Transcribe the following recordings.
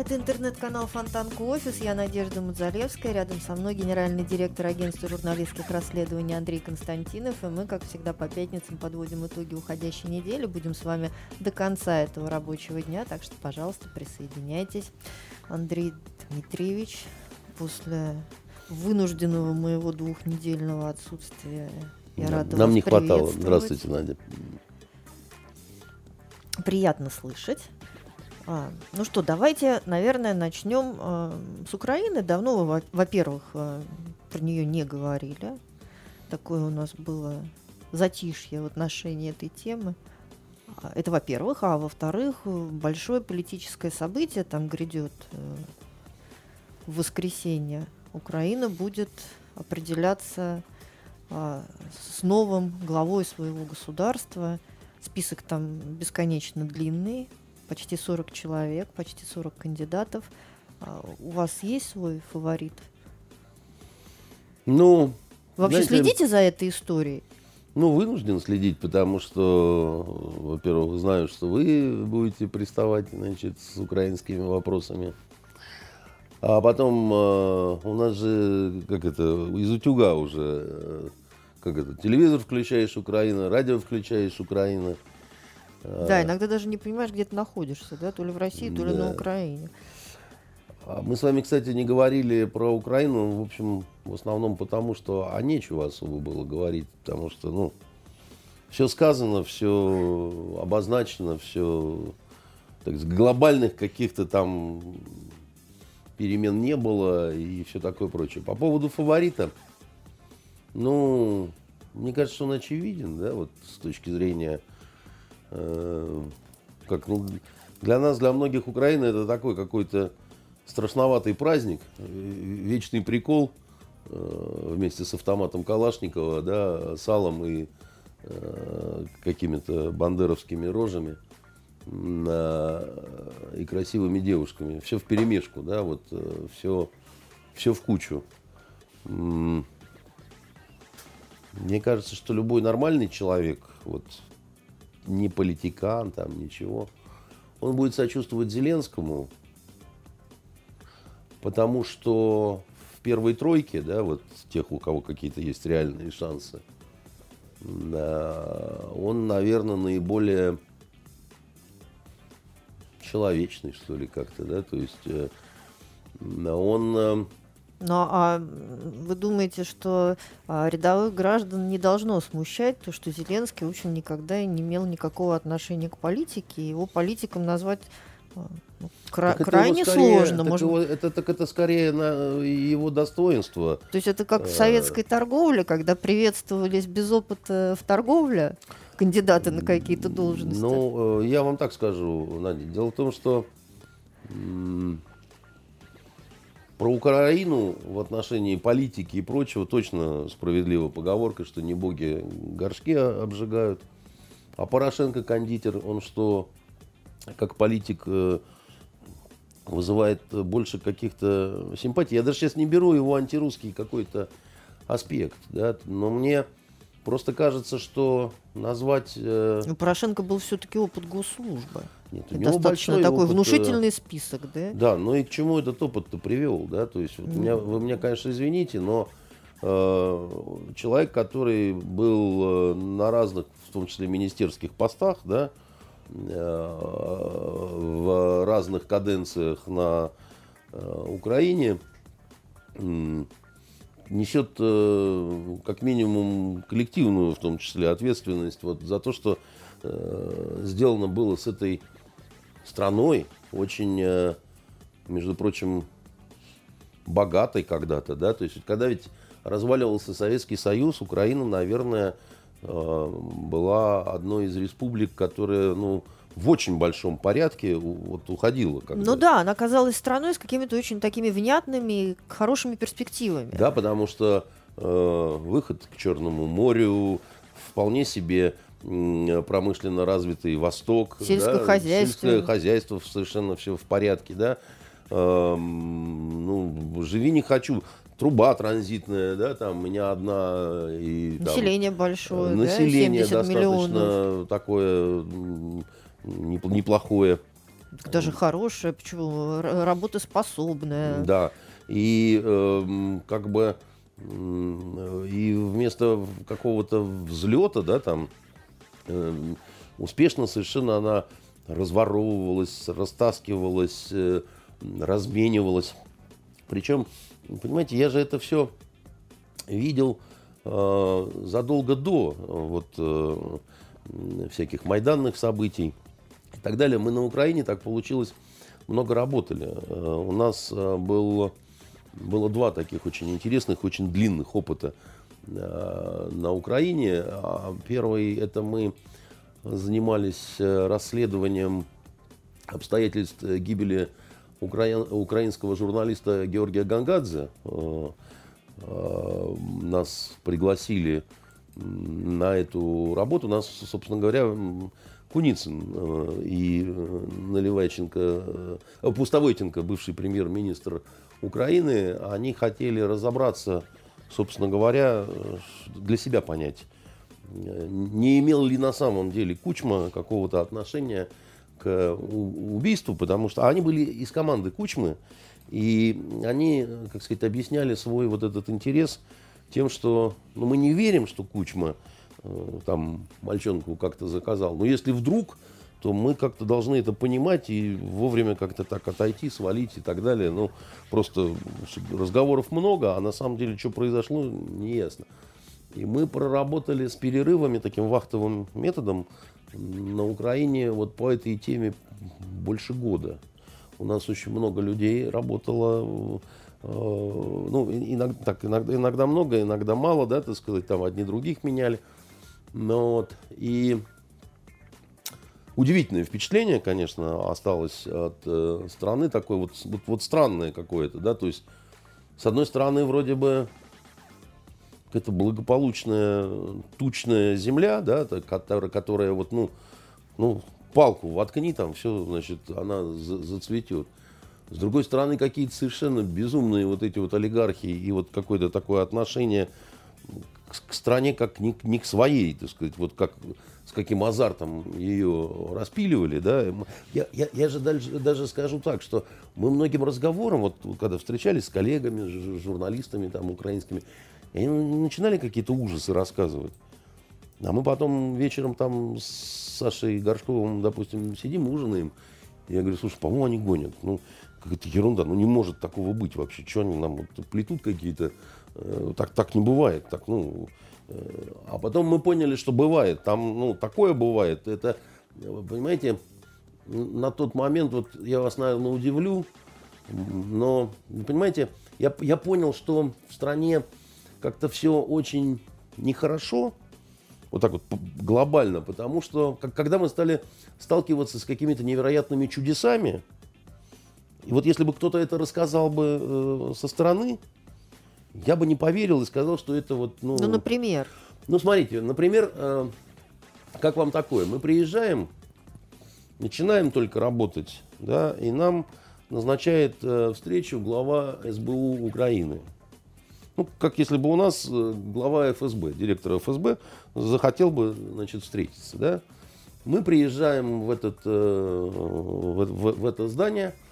Это интернет-канал Фонтанку Офис. Я Надежда Мудзалевская. Рядом со мной генеральный директор агентства журналистских расследований Андрей Константинов. И мы, как всегда, по пятницам подводим итоги уходящей недели. Будем с вами до конца этого рабочего дня. Так что, пожалуйста, присоединяйтесь. Андрей Дмитриевич, после вынужденного моего двухнедельного отсутствия я да, рада Нам не хватало. Здравствуйте, Надя. Приятно слышать. А, ну что, давайте, наверное, начнем э, с Украины. Давно вы, во-первых, э, про нее не говорили. Такое у нас было затишье в отношении этой темы. А, это во-первых. А во-вторых, большое политическое событие там грядет э, в воскресенье. Украина будет определяться э, с новым главой своего государства. Список там бесконечно длинный почти 40 человек, почти 40 кандидатов. А у вас есть свой фаворит? Ну, вообще знаете, следите за этой историей? Ну, вынужден следить, потому что, во-первых, знаю, что вы будете приставать, значит, с украинскими вопросами. А потом э, у нас же, как это, из утюга уже, э, как это, телевизор включаешь Украина, радио включаешь Украина. Да, а. иногда даже не понимаешь, где ты находишься, да, то ли в России, то ли да. на Украине. А мы с вами, кстати, не говорили про Украину, в общем, в основном потому, что а нечего особо было говорить, потому что, ну, все сказано, все обозначено, все так сказать, глобальных каких-то там перемен не было и все такое прочее. По поводу фаворита, ну, мне кажется, он очевиден, да, вот с точки зрения Э, как, ну, для нас, для многих Украины это такой какой-то страшноватый праздник, э, вечный прикол э, вместе с автоматом Калашникова, да, салом и какими-то бандеровскими рожами и красивыми девушками. Все в перемешку, да, вот все, все в кучу. Мне кажется, что любой нормальный человек, вот не политикан, там ничего. Он будет сочувствовать Зеленскому, потому что в первой тройке, да, вот тех, у кого какие-то есть реальные шансы, он, наверное, наиболее человечный, что ли, как-то, да, то есть э, он э, но а вы думаете, что а, рядовых граждан не должно смущать то, что Зеленский, в общем, никогда не имел никакого отношения к политике, его политиком назвать а, ну, кра- крайне скорее, сложно. Так Может... его, это, так это скорее на его достоинство. То есть это как в советской торговле, когда приветствовались без опыта в торговле кандидаты на какие-то должности? Ну, э, я вам так скажу, Надя. Дело в том, что про Украину в отношении политики и прочего точно справедлива поговорка, что не боги горшки обжигают. А Порошенко кондитер, он что, как политик, э, вызывает больше каких-то симпатий. Я даже сейчас не беру его антирусский какой-то аспект, да, но мне просто кажется, что назвать... Э... У Порошенко был все-таки опыт госслужбы. Нет, у него достаточно такой опыт, внушительный список, да? Да, ну и к чему этот опыт-то привел, да? То есть вот mm. меня, вы меня, конечно, извините, но э, человек, который был э, на разных, в том числе министерских постах, да, э, в разных каденциях на э, Украине, э, несет э, как минимум коллективную, в том числе, ответственность вот за то, что э, сделано было с этой страной, очень, э, между прочим, богатой когда-то, да, то есть когда ведь разваливался Советский Союз, Украина, наверное, была одной из республик, которая, ну, в очень большом порядке вот уходила. Ну да, она казалась страной с какими-то очень такими внятными, хорошими перспективами. Да, потому что э, выход к Черному морю вполне себе промышленно развитый Восток. Сельское да, хозяйство. Сельское хозяйство совершенно все в порядке, да. Эм, ну, живи не хочу. Труба транзитная, да, там у меня одна. И, там, население большое, Население да? достаточно миллионов. такое неплохое. Даже хорошее, почему? Работоспособное. Да. И э, как бы и вместо какого-то взлета, да, там, э, успешно совершенно она разворовывалась, растаскивалась, э, разменивалась. Причем, понимаете, я же это все видел э, задолго до вот, э, всяких майданных событий и так далее. Мы на Украине, так получилось, много работали. Э, у нас э, был, было два таких очень интересных, очень длинных опыта э, на Украине. А первый – это мы занимались расследованием обстоятельств гибели украинского журналиста Георгия Гангадзе. Нас пригласили на эту работу. Нас, собственно говоря, Куницын э, и э, Наливайченко, э, Пустовойтенко, бывший премьер-министр Украины, они хотели разобраться, собственно говоря, для себя понять, не имел ли на самом деле Кучма какого-то отношения к убийству, потому что они были из команды Кучмы, и они, как сказать, объясняли свой вот этот интерес тем, что ну, мы не верим, что Кучма там мальчонку как-то заказал. Но если вдруг, то мы как-то должны это понимать и вовремя как-то так отойти, свалить и так далее. Ну, просто разговоров много, а на самом деле, что произошло, не ясно. И мы проработали с перерывами таким вахтовым методом на Украине вот по этой теме больше года. У нас очень много людей работало, э, ну, иногда, так, иногда, иногда много, иногда мало, да, так сказать, там одни других меняли. Ну, вот, и удивительное впечатление, конечно, осталось от э, страны, такое вот, вот, вот странное какое-то, да, то есть, с одной стороны, вроде бы какая-то благополучная, тучная земля, да, которая, которая вот, ну, ну, палку воткни там, все, значит, она за, зацветет. С другой стороны, какие-то совершенно безумные вот эти вот олигархи и вот какое-то такое отношение к, стране как не, не к своей, так сказать, вот как с каким азартом ее распиливали, да. Я, я, я же даже, даже скажу так, что мы многим разговорам, вот когда встречались с коллегами, журналистами там украинскими, они начинали какие-то ужасы рассказывать. А мы потом вечером там с Сашей Горшковым, допустим, сидим, ужинаем. И я говорю, слушай, по-моему, они гонят. Ну, какая-то ерунда, ну не может такого быть вообще. Что они нам вот плетут какие-то так, так не бывает. Так, ну, э, а потом мы поняли, что бывает. Там, ну, такое бывает. Это, понимаете, на тот момент, вот я вас, наверное, удивлю, но, понимаете, я, я понял, что в стране как-то все очень нехорошо, вот так вот глобально, потому что как, когда мы стали сталкиваться с какими-то невероятными чудесами, и вот если бы кто-то это рассказал бы э, со стороны, я бы не поверил и сказал, что это вот... Ну, ну например? Ну, смотрите, например, э, как вам такое? Мы приезжаем, начинаем только работать, да, и нам назначает э, встречу глава СБУ Украины. Ну, как если бы у нас э, глава ФСБ, директор ФСБ, захотел бы, значит, встретиться, да. Мы приезжаем в, этот, э, в, в, в это здание –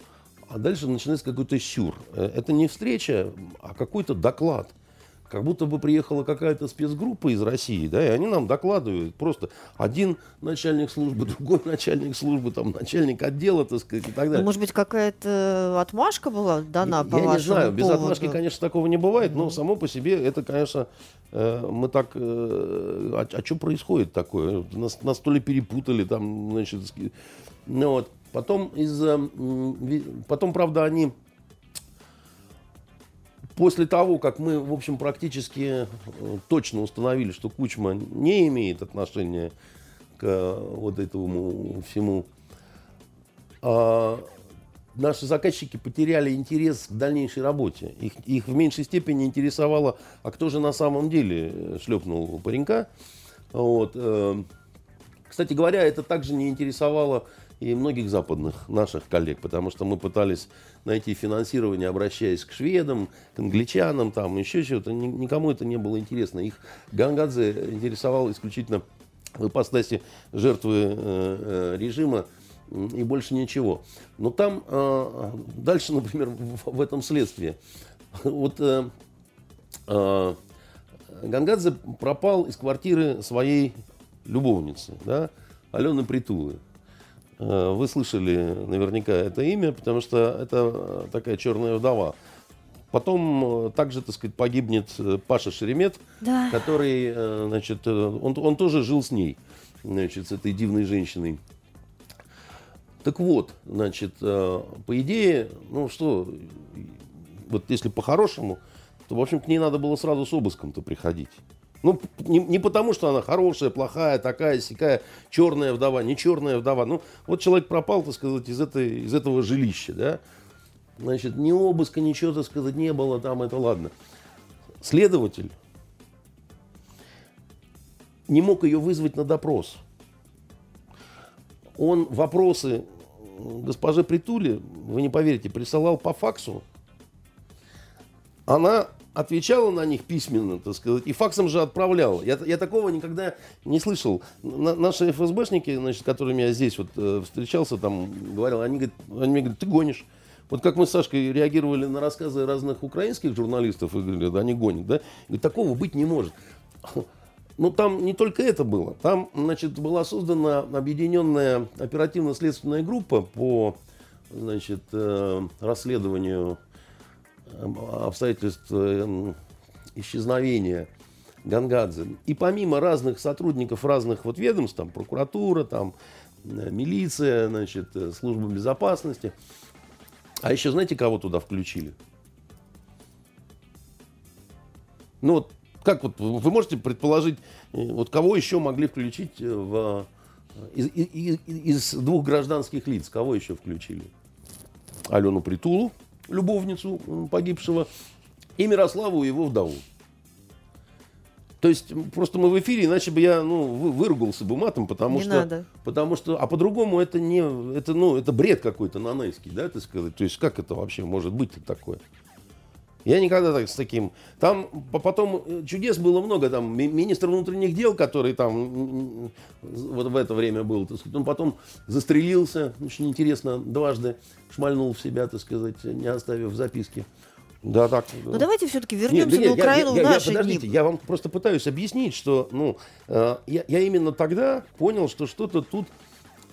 а дальше начинается какой-то сюр. Э, это не встреча, а какой-то доклад. Как будто бы приехала какая-то спецгруппа из России, да, и они нам докладывают. Просто один начальник службы, другой начальник службы, там, начальник отдела, так сказать, и так далее. Ну, может быть, какая-то отмашка была дана по Я не знаю, без отмашки, конечно, такого не бывает, но само по себе это, конечно, э, мы так... Э, а, а что происходит такое? Нас, нас то ли перепутали, там, значит... Ну вот. Потом, из, потом, правда, они после того, как мы, в общем, практически э, точно установили, что Кучма не имеет отношения к вот этому всему. А наши заказчики потеряли интерес к дальнейшей работе. Их, их в меньшей степени интересовало, а кто же на самом деле шлепнул паренька. Вот. э, Кстати говоря, это также не интересовало и многих западных наших коллег, потому что мы пытались найти финансирование, обращаясь к шведам, к англичанам, там еще чего-то. Ни- Никому это не было интересно. Их Гангадзе интересовал исключительно в ипостаси жертвы э, э, режима и больше ничего. Но там э, дальше, например, в, в этом следствии. Вот э, э, Гангадзе пропал из квартиры своей любовницы, да, Алены Притулы. Э, Вы слышали наверняка это имя, потому что это э, такая черная вдова. Потом э, также, так сказать, погибнет Паша Шеремет, Да. который, значит, он, он тоже жил с ней, значит, с этой дивной женщиной. Так вот, значит, по идее, ну что, вот если по-хорошему, то, в общем, к ней надо было сразу с обыском-то приходить. Ну, не, не потому, что она хорошая, плохая, такая, сякая, черная вдова, не черная вдова. Ну, вот человек пропал, так сказать, из, этой, из этого жилища, да. Значит, ни обыска, ничего, так сказать, не было там, это ладно. Следователь не мог ее вызвать на допрос. Он вопросы госпоже Притуле, вы не поверите, присылал по факсу. Она отвечала на них письменно, так сказать, и факсом же отправляла. Я, я такого никогда не слышал. На- наши ФСБшники, значит, которыми я здесь вот э, встречался, там говорил, они, говорят, они мне говорят, ты гонишь. Вот как мы с Сашкой реагировали на рассказы разных украинских журналистов, и говорили, да, они гонят, да? Говорит, такого быть не может. Ну, там не только это было. Там, значит, была создана объединенная оперативно-следственная группа по, значит, э, расследованию обстоятельств э, исчезновения Гангадзе. И помимо разных сотрудников разных вот ведомств, там прокуратура, там э, милиция, значит, э, служба безопасности, а еще знаете, кого туда включили? Ну вот, как вот, вы можете предположить, вот кого еще могли включить в, из, из- из двух гражданских лиц, кого еще включили? Алену Притулу, любовницу погибшего, и Мирославу, его вдову. То есть просто мы в эфире, иначе бы я ну, вы- выругался бы матом, потому Не что, надо. потому что, а по-другому это не, это ну, это бред какой-то нанайский, да, так сказать. То есть как это вообще может быть такое? Я никогда так с таким. Там по- потом э, чудес было много. Там ми- министр внутренних дел, который там вот в это время был, так сказать, он потом застрелился, очень интересно, дважды шмальнул в себя, так сказать, не оставив записки. Да, так. Ну давайте все-таки Нет, вернемся да нет, на Украину я, я- в я- наши подождите, дни. я вам просто пытаюсь объяснить, что ну, э, я, я именно тогда понял, что что-то тут...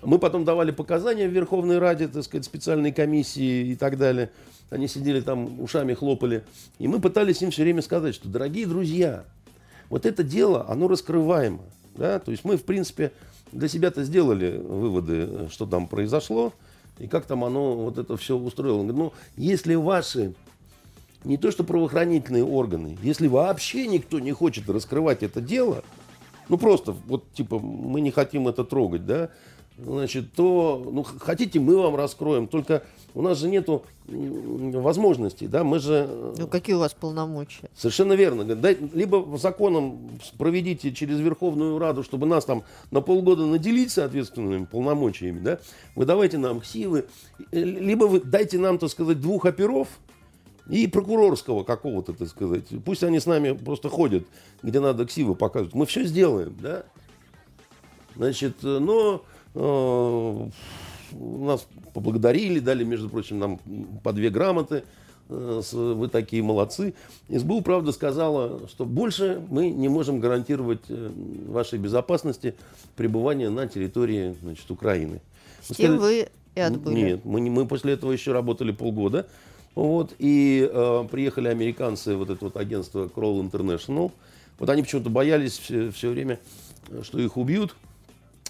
Мы потом давали показания в Верховной Раде, так сказать, специальной комиссии и так далее. Они сидели там, ушами хлопали. И мы пытались им все время сказать, что, дорогие друзья, вот это дело, оно раскрываемо. Да? То есть мы, в принципе, для себя-то сделали выводы, э, что там произошло, и как там оно вот это все устроило. Он говорит, ну, если ваши не то что правоохранительные органы, если вообще никто не хочет раскрывать это дело, ну просто вот типа мы не хотим это трогать, да, значит, то ну, хотите мы вам раскроем, только у нас же нету возможностей, да, мы же э, Ну какие у вас полномочия? Совершенно верно. Дай- либо законом проведите через Верховную Раду, чтобы нас там на полгода наделить соответственными полномочиями, да? Вы давайте нам ксивы, э, либо вы дайте нам, так сказать, двух оперов и прокурорского какого-то, так сказать. Пусть они с нами просто ходят, где надо ксивы показывать. Мы все сделаем, да? Значит, э, но нас поблагодарили, дали, между прочим, нам по две грамоты. Э, Вы такие молодцы. СБУ, правда, сказала, что больше мы не можем гарантировать э, вашей безопасности пребывания на территории значит, Украины. С сказали, вы и отбыли. Нет, мы, не- мы после этого еще работали полгода. Вот, и э, приехали американцы, вот это вот агентство Kroll International. Вот они почему-то боялись все, время, э, что их убьют.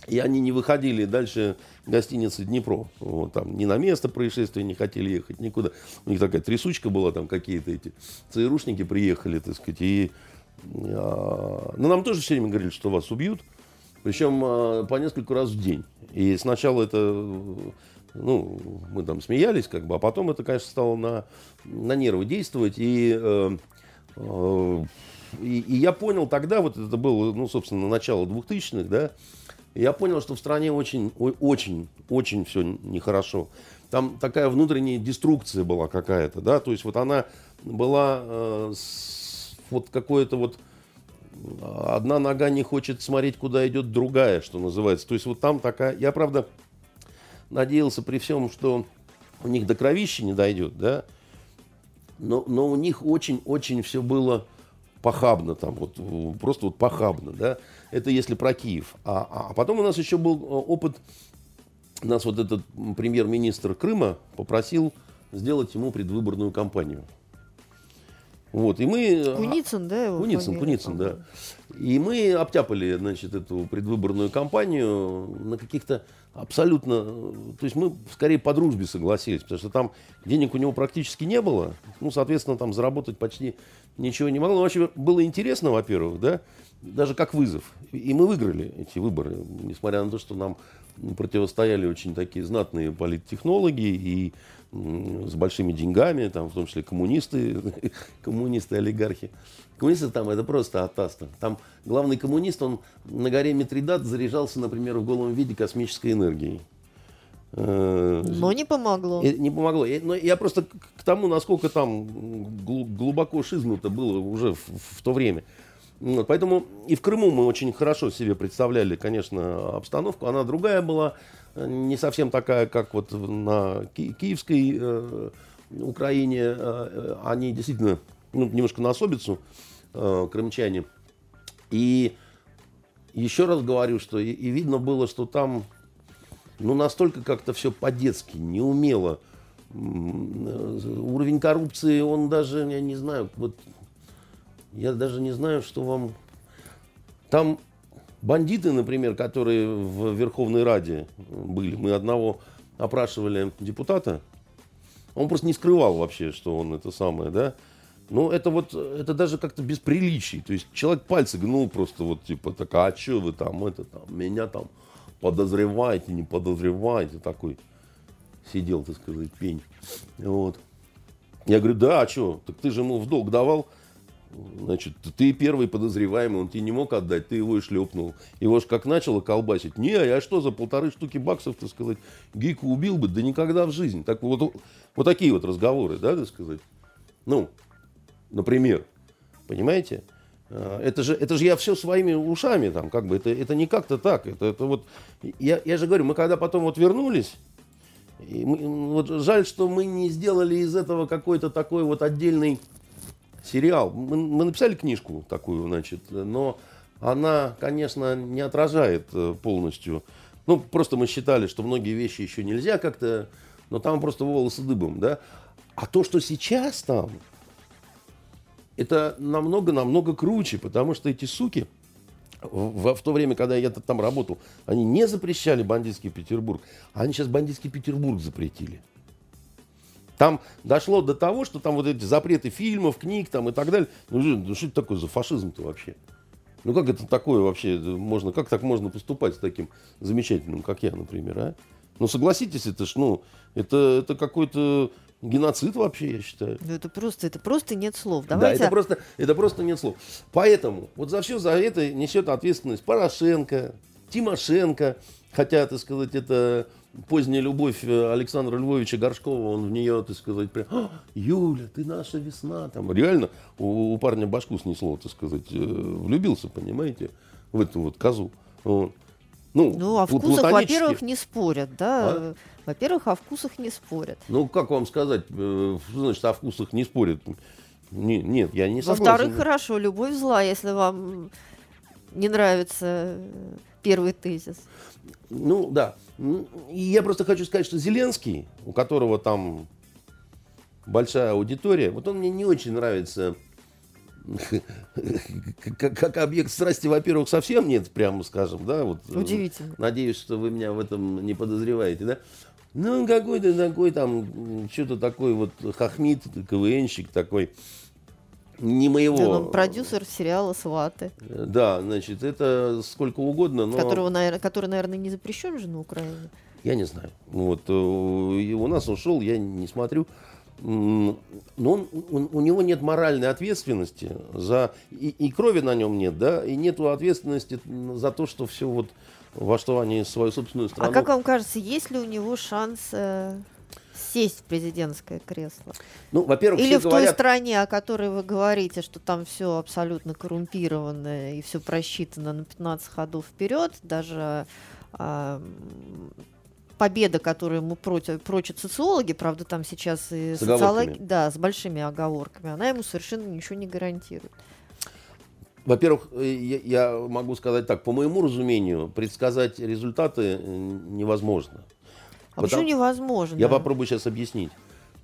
И они не выходили дальше гостиницы Днепро. Вот, там, ни на место происшествия не хотели ехать, никуда. У них такая трясучка была, там какие-то эти ЦРУшники приехали, так сказать. И, а, ну, нам тоже все время говорили, что вас убьют. Причем э, по несколько раз в день. И сначала это, ну, мы там смеялись, как бы, а потом это, конечно, стало на, на нервы действовать. И, э, э, и, и я понял тогда, вот это было, ну, собственно, начало 2000-х, да, я понял, что в стране очень, очень, очень все нехорошо. Там такая внутренняя деструкция была какая-то, да, то есть вот она была э, вот какое-то вот одна нога не хочет смотреть, куда идет другая, что называется. То есть вот там такая... Я, правда, надеялся при всем, что у них до кровища не дойдет, да, но, но у них очень-очень все было похабно там, вот, просто вот похабно, да. Это если про Киев. А, а потом у нас еще был э, опыт, нас вот этот премьер-министр Крыма попросил сделать ему предвыборную кампанию. Вот, и мы... А, Куницын, да? Его Куницын, фамилия, Куницын, да. И мы обтяпали, значит, эту предвыборную кампанию на каких-то абсолютно... То есть мы скорее по дружбе согласились, потому что там денег у него практически не было. Ну, соответственно, там заработать почти ничего не могло. Но вообще было интересно, во-первых, да, даже как вызов. И мы выиграли эти выборы, несмотря на то, что нам противостояли очень такие знатные политтехнологи и с большими деньгами, там, в том числе коммунисты, коммунисты, олигархи. Коммунисты там это просто атаста. Там главный коммунист, он на горе Митридат заряжался, например, в голом виде космической энергией. Э, Но не помогло. Не помогло. Но я просто к тому, насколько там глубоко шизнуто было уже в, в то время. Поэтому и в Крыму мы очень хорошо себе представляли, конечно, обстановку. Она другая была не совсем такая, как вот на ки- киевской э, Украине. Э, они действительно ну, немножко на особицу, э, крымчане. И еще раз говорю, что и, и видно было, что там ну, настолько как-то все по-детски, неумело. Уровень коррупции, он даже, я не знаю, вот я даже не знаю, что вам... Там Бандиты, например, которые в Верховной Раде были, мы одного опрашивали депутата, он просто не скрывал вообще, что он это самое, да. Ну, это вот, это даже как-то без приличий. То есть человек пальцы гнул просто вот типа, так, а что вы там, это там, меня там подозреваете, не подозреваете, такой сидел, так сказать, пень. Вот. Я говорю, да, а что, так ты же ему в долг давал Значит, ты первый подозреваемый, он тебе не мог отдать, ты его и шлепнул. Его ж как начало колбасить. Не, я что, за полторы штуки баксов, так сказать, гику убил бы? Да никогда в жизни. Так вот, вот такие вот разговоры, да, так сказать. Ну, например, понимаете? А, это же, это же я все своими ушами там, как бы, это, это не как-то так. Это, это вот, я, я же говорю, мы когда потом вот вернулись, и мы, вот жаль, что мы не сделали из этого какой-то такой вот отдельный сериал. Мы, мы написали книжку такую, значит, но она, конечно, не отражает э, полностью. Ну, просто мы считали, что многие вещи еще нельзя как-то, но там просто волосы дыбом, да. А то, что сейчас там, это намного-намного круче, потому что эти суки, в, в то время, когда я там работал, они не запрещали бандитский Петербург, а они сейчас бандитский Петербург запретили. Там дошло до того, что там вот эти запреты фильмов, книг там и так далее. Ну, ну что это такое за фашизм-то вообще? Ну как это такое вообще можно, как так можно поступать с таким замечательным, как я, например, а? Ну согласитесь, это ж, ну, это, это какой-то геноцид вообще, я считаю. Ну это просто, это просто нет слов. Давайте... Да, это просто, это просто нет слов. Поэтому вот за все за это несет ответственность Порошенко, Тимошенко, хотя, так сказать, это поздняя любовь э, Александра Львовича Горшкова, он в нее, так сказать, прям, а, Юля, ты наша весна. Там реально у, у парня башку снесло, так сказать, э, влюбился, понимаете, в эту вот козу. Ну, ну, о вкусах, во-первых, не спорят, да. А? Во-первых, о вкусах не спорят. Ну, как вам сказать, э, что значит о вкусах не спорят? Не, нет, я не согласен. Во-вторых, хорошо, любовь зла, если вам не нравится первый тезис. Ну, да. И я просто хочу сказать, что Зеленский, у которого там большая аудитория, вот он мне не очень нравится как, как объект страсти, во-первых, совсем нет, прямо скажем, да, вот. Удивительно. Надеюсь, что вы меня в этом не подозреваете, да. Ну, какой-то такой там, что-то такой вот хохмит, КВНщик такой. Не моего... Да, ну, продюсер сериала «Сваты», Да, значит, это сколько угодно, но... которого, наверное, который, наверное, не запрещен же на Украине. Я не знаю. Вот, э, и у нас он шел, я не смотрю. Но он, он- у него нет моральной ответственности за... И, и крови на нем нет, да, и нет ответственности за то, что все вот во что они свою собственную страну... А как вам кажется, есть ли у него шанс э, сесть в президентское кресло? Ну, во-первых, Или в той говорят... стране, о которой вы говорите, что там все абсолютно коррумпировано и все просчитано на 15 ходов вперед, даже м, победа, которую ему против, прочат социологи, правда, там сейчас и С социологи, да, с большими оговорками, она ему совершенно ничего не гарантирует. Во-первых, э, я, я могу сказать так, по моему разумению, предсказать результаты э, невозможно. А Потому- почему невозможно? Я попробую сейчас объяснить.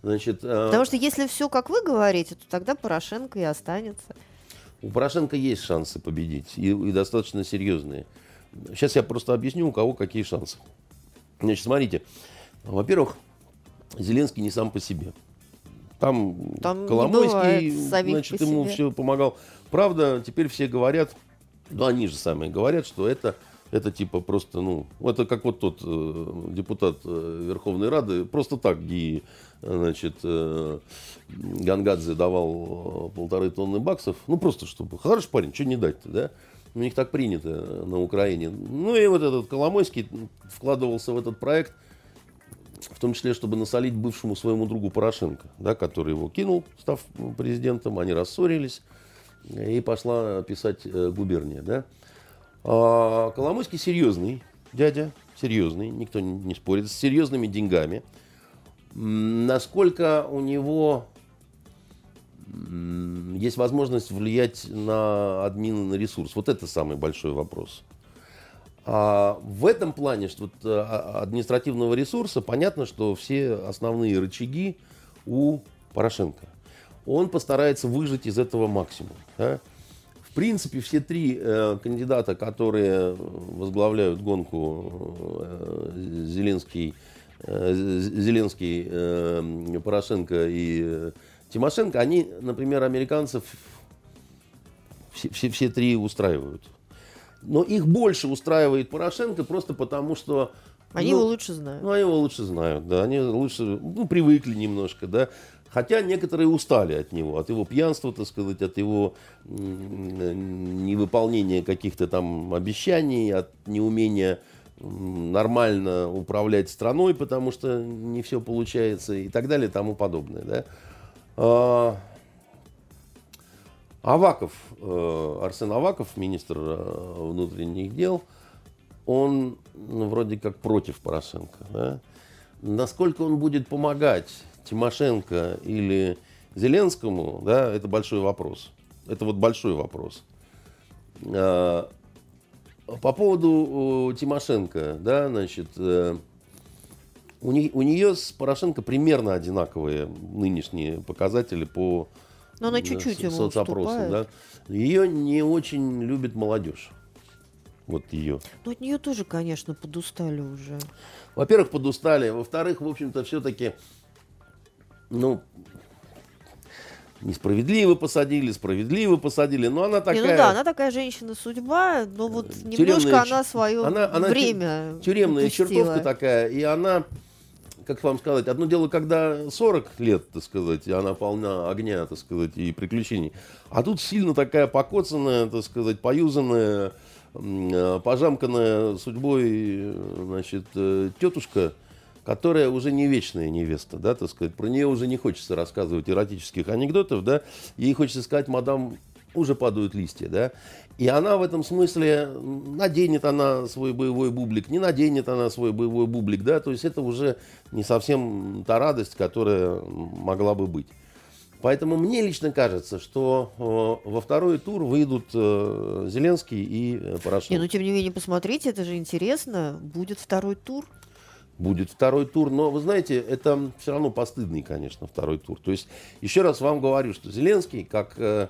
Значит, э, Потому что если все, как вы говорите, то тогда Порошенко и останется. у Порошенко есть шансы победить, и, и достаточно серьезные. Сейчас я просто объясню, у кого какие шансы. Значит, смотрите. Во-первых, Зеленский не сам по себе. Там, Там Коломойский, значит, ему себе. все помогал. Правда, теперь все говорят, ну, они же самые говорят, что это, это типа просто, ну, это как вот тот э, депутат э, Верховной Рады, просто так ГИИ, значит, э, Гангадзе давал э, полторы тонны баксов, ну, просто чтобы, хороший парень, что не дать-то, да? У них так принято на Украине. Ну, и вот этот Коломойский вкладывался в этот проект, в том числе, чтобы насолить бывшему своему другу Порошенко, да, который его кинул, став президентом, они рассорились, и пошла писать э, губерния. Да. А Коломойский серьезный дядя, серьезный, никто не спорит, с серьезными деньгами. Насколько у него есть возможность влиять на админа, на ресурс? Вот это самый большой вопрос. А в этом плане, что вот, э, а- административного ресурса, понятно, что все основные рычаги у Порошенко. Он постарается выжать из этого максимум. да. В принципе, все три э, кандидата, которые возглавляют гонку э, Зеленский, э, Зеленский, э, Порошенко и э, Тимошенко, они, например, американцев все, все, все три устраивают. Но их больше устраивает Порошенко просто потому, что... Они ну, его лучше знают. Ну, они его лучше знают, да, они лучше, ну, привыкли немножко, да. Хотя некоторые устали от него, от его пьянства, так сказать, от его невыполнения каких-то там обещаний, от неумения нормально управлять страной, потому что не все получается и так далее и тому подобное, да. А, Аваков, э, Арсен Аваков, министр э, внутренних дел, он ну, вроде как против Порошенко. да. Насколько он будет помогать Тимошенко или Зеленскому, да, это большой вопрос. Это вот большой вопрос. А, По поводу э, Тимошенко, да, значит, э, у, не- у нее с Порошенко примерно одинаковые нынешние показатели по Но она э, чуть-чуть со- ему соцопросам, да. Ее не очень любит молодежь. Вот ее. Ну, от нее тоже, конечно, подустали уже. Во-первых, подустали. Во-вторых, в общем-то, все-таки, ну, несправедливо посадили, справедливо посадили. Но она Не, такая... ну да, она такая женщина-судьба, но вот Тюремная немножко она свое она- она время Тюремная упустила. чертовка такая. И она, как вам сказать, одно дело, когда 40 лет, так сказать, и она полна огня, так сказать, и приключений. А тут сильно такая покоцанная, так сказать, поюзанная, э, пожамканная судьбой, э, значит, э, тетушка, которая уже не вечная невеста, да, так сказать. Про нее уже не хочется рассказывать эротических анекдотов, да. Ей хочется сказать, мадам, уже падают листья, да. И она в этом смысле, наденет она свой боевой бублик, не наденет она свой боевой бублик, да, то есть это уже не совсем та радость, которая могла бы быть. Поэтому мне лично кажется, что э, во второй тур выйдут э, Зеленский и э, Порошенко. Не, ну тем не менее, посмотрите, это же интересно. Будет второй тур. Будет второй тур. Но, вы знаете, это все равно постыдный, конечно, второй тур. То есть, еще раз вам говорю, что Зеленский, как э,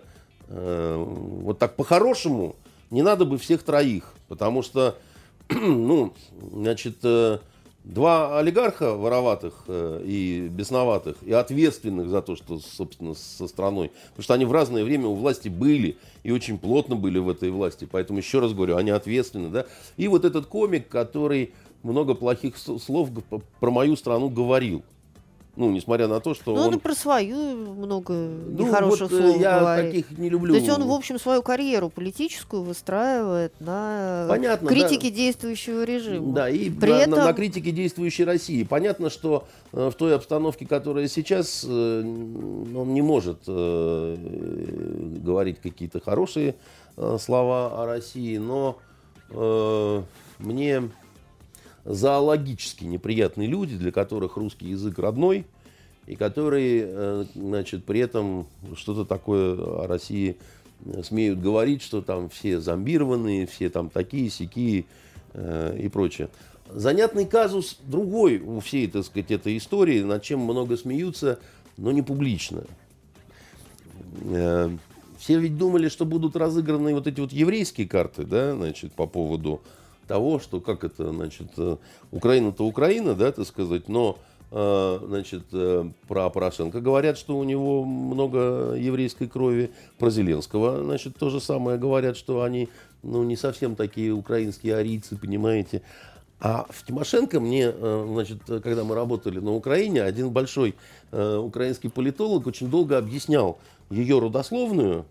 э, вот так по-хорошему, не надо бы всех троих. Потому что, ну, значит, э, Два олигарха вороватых э, и бесноватых, и ответственных за то, что, собственно, со страной. Потому что они в разное время у власти были и очень плотно были в этой власти. Поэтому, еще раз говорю, они ответственны. Да? И вот этот комик, который много плохих слов про мою страну говорил. Ну, несмотря на то, что ну, он... он про свою много ну, нехороших вот, слов я говорит. таких не люблю. То есть он, в общем, свою карьеру политическую выстраивает на Понятно, критике да. действующего режима. Да, и При на, этом... на, на критике действующей России. Понятно, что э, в той обстановке, которая сейчас, э, он не может э, говорить какие-то хорошие э, слова о России, но э, мне зоологически неприятные люди, для которых русский язык родной, и которые, э, значит, при этом что-то такое о России э, смеют говорить, что там все зомбированные, все там такие, сякие э, и прочее. Занятный казус другой у всей, так сказать, этой истории, над чем много смеются, но не публично. Все ведь думали, что будут разыграны вот эти вот еврейские карты, да, значит, по поводу того, что как это, значит, э, Украина-то Украина, да, так сказать, но э, значит, э, про Порошенко говорят, что у него много еврейской крови. Про Зеленского, значит, то же самое говорят, что они, ну, не совсем такие украинские арийцы, понимаете. А в Тимошенко мне, значит, когда мы работали на Украине, один большой украинский политолог очень долго объяснял ее родословную,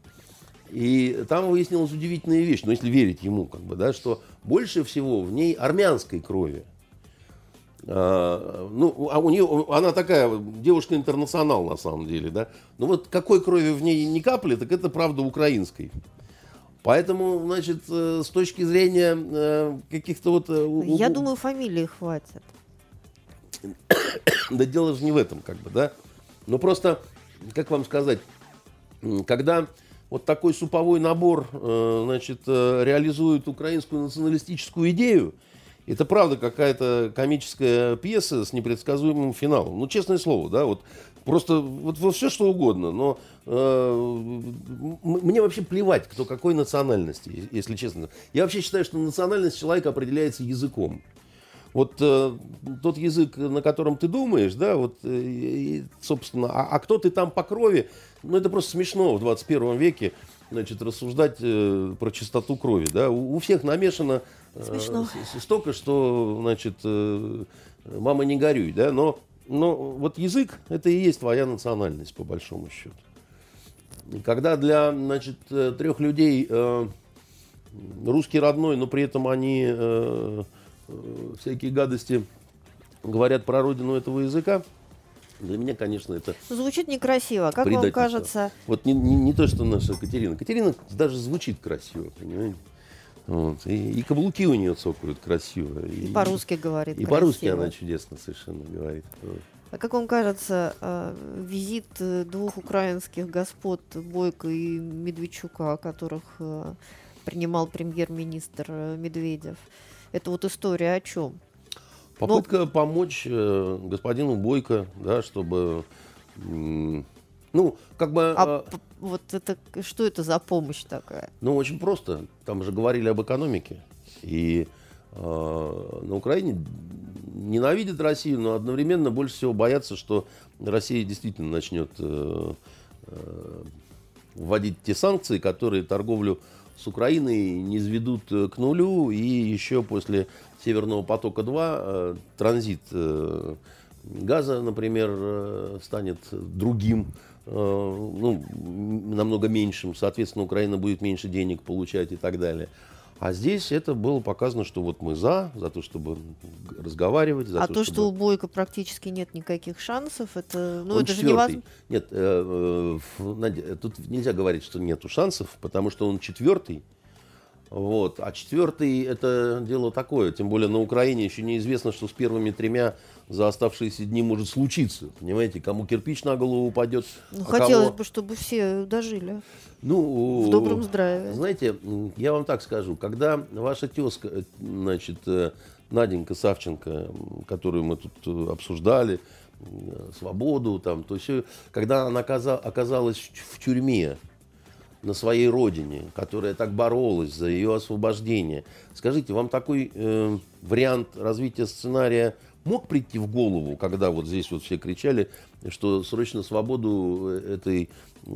и там выяснилась удивительная вещь, ну, если верить ему, как бы, да, что больше всего в ней армянской крови. А, ну, а у нее, она такая девушка-интернационал на самом деле, да. Ну вот какой крови в ней ни капли, так это правда украинской. Поэтому, значит, э, с точки зрения э, каких-то вот... Э, Я думаю, фамилии хватит. да дело же не в этом, как бы, да. Но просто, как вам сказать, когда вот такой суповой набор э, значит, э, реализует украинскую националистическую идею, это правда какая-то комическая пьеса с непредсказуемым финалом. Ну, честное слово, да, вот просто вот, вот все что угодно, но э, мне вообще плевать, кто какой национальности, если честно. Я вообще считаю, что национальность человека определяется языком. Вот э, тот язык, на котором ты думаешь, да, вот, э, собственно, а, а кто ты там по крови, ну, это просто смешно в 21 веке, значит, рассуждать э, про чистоту крови, да. У, у всех намешано э, столько, что, значит, э, мама не горюй, да, но, но вот язык, это и есть твоя национальность, по большому счету. И когда для, значит, э, трех людей э, русский родной, но при этом они... Э, всякие гадости говорят про родину этого языка, для меня, конечно, это... Звучит некрасиво. Как вам кажется... Вот не, не, не то, что наша Катерина. Катерина даже звучит красиво, понимаете? Вот. И, и каблуки у нее цокают красиво. И, и по-русски говорит И по-русски она чудесно совершенно говорит. А как вам кажется, э, визит э, двух украинских господ Бойко и Медведчука, которых принимал премьер-министр Медведев, это вот история о чем? Попытка Но... помочь э, господину Бойко, да, чтобы, э, ну, как бы... А э, вот это, что это за помощь такая? Ну, очень просто. Там же говорили об экономике. И э, на Украине ненавидят Россию, но одновременно больше всего боятся, что Россия действительно начнет э, э, вводить те санкции, которые торговлю с Украиной не сведут э, к нулю, и еще после Северного потока-2 э, транзит э, газа, например, станет другим, ну, намного меньшим, соответственно, Украина будет меньше денег получать и так далее. А здесь это было показано, что вот мы за, за то, чтобы разговаривать. За а то, то, чтобы... что у Бойко практически нет никаких шансов, это, ну, Он это четвертый. же невозможно. Нет, э, э, Надя, тут нельзя говорить, что нету шансов, потому что он четвертый. Вот. А четвертый это дело такое. Тем более на Украине еще неизвестно, что с первыми тремя за оставшиеся дни может случиться. Понимаете, кому кирпич на голову упадет. Ну, а хотелось кого... бы, чтобы все дожили. Ну, в добром здравии. Знаете, я вам так скажу, когда ваша тезка, значит, э, Наденька Савченко, которую мы тут э, обсуждали, свободу, там, то все, когда она оказалась в тюрьме, на своей родине, которая так боролась за ее освобождение. Скажите, вам такой э, вариант развития сценария мог прийти в голову, когда вот здесь вот все кричали, что срочно свободу этой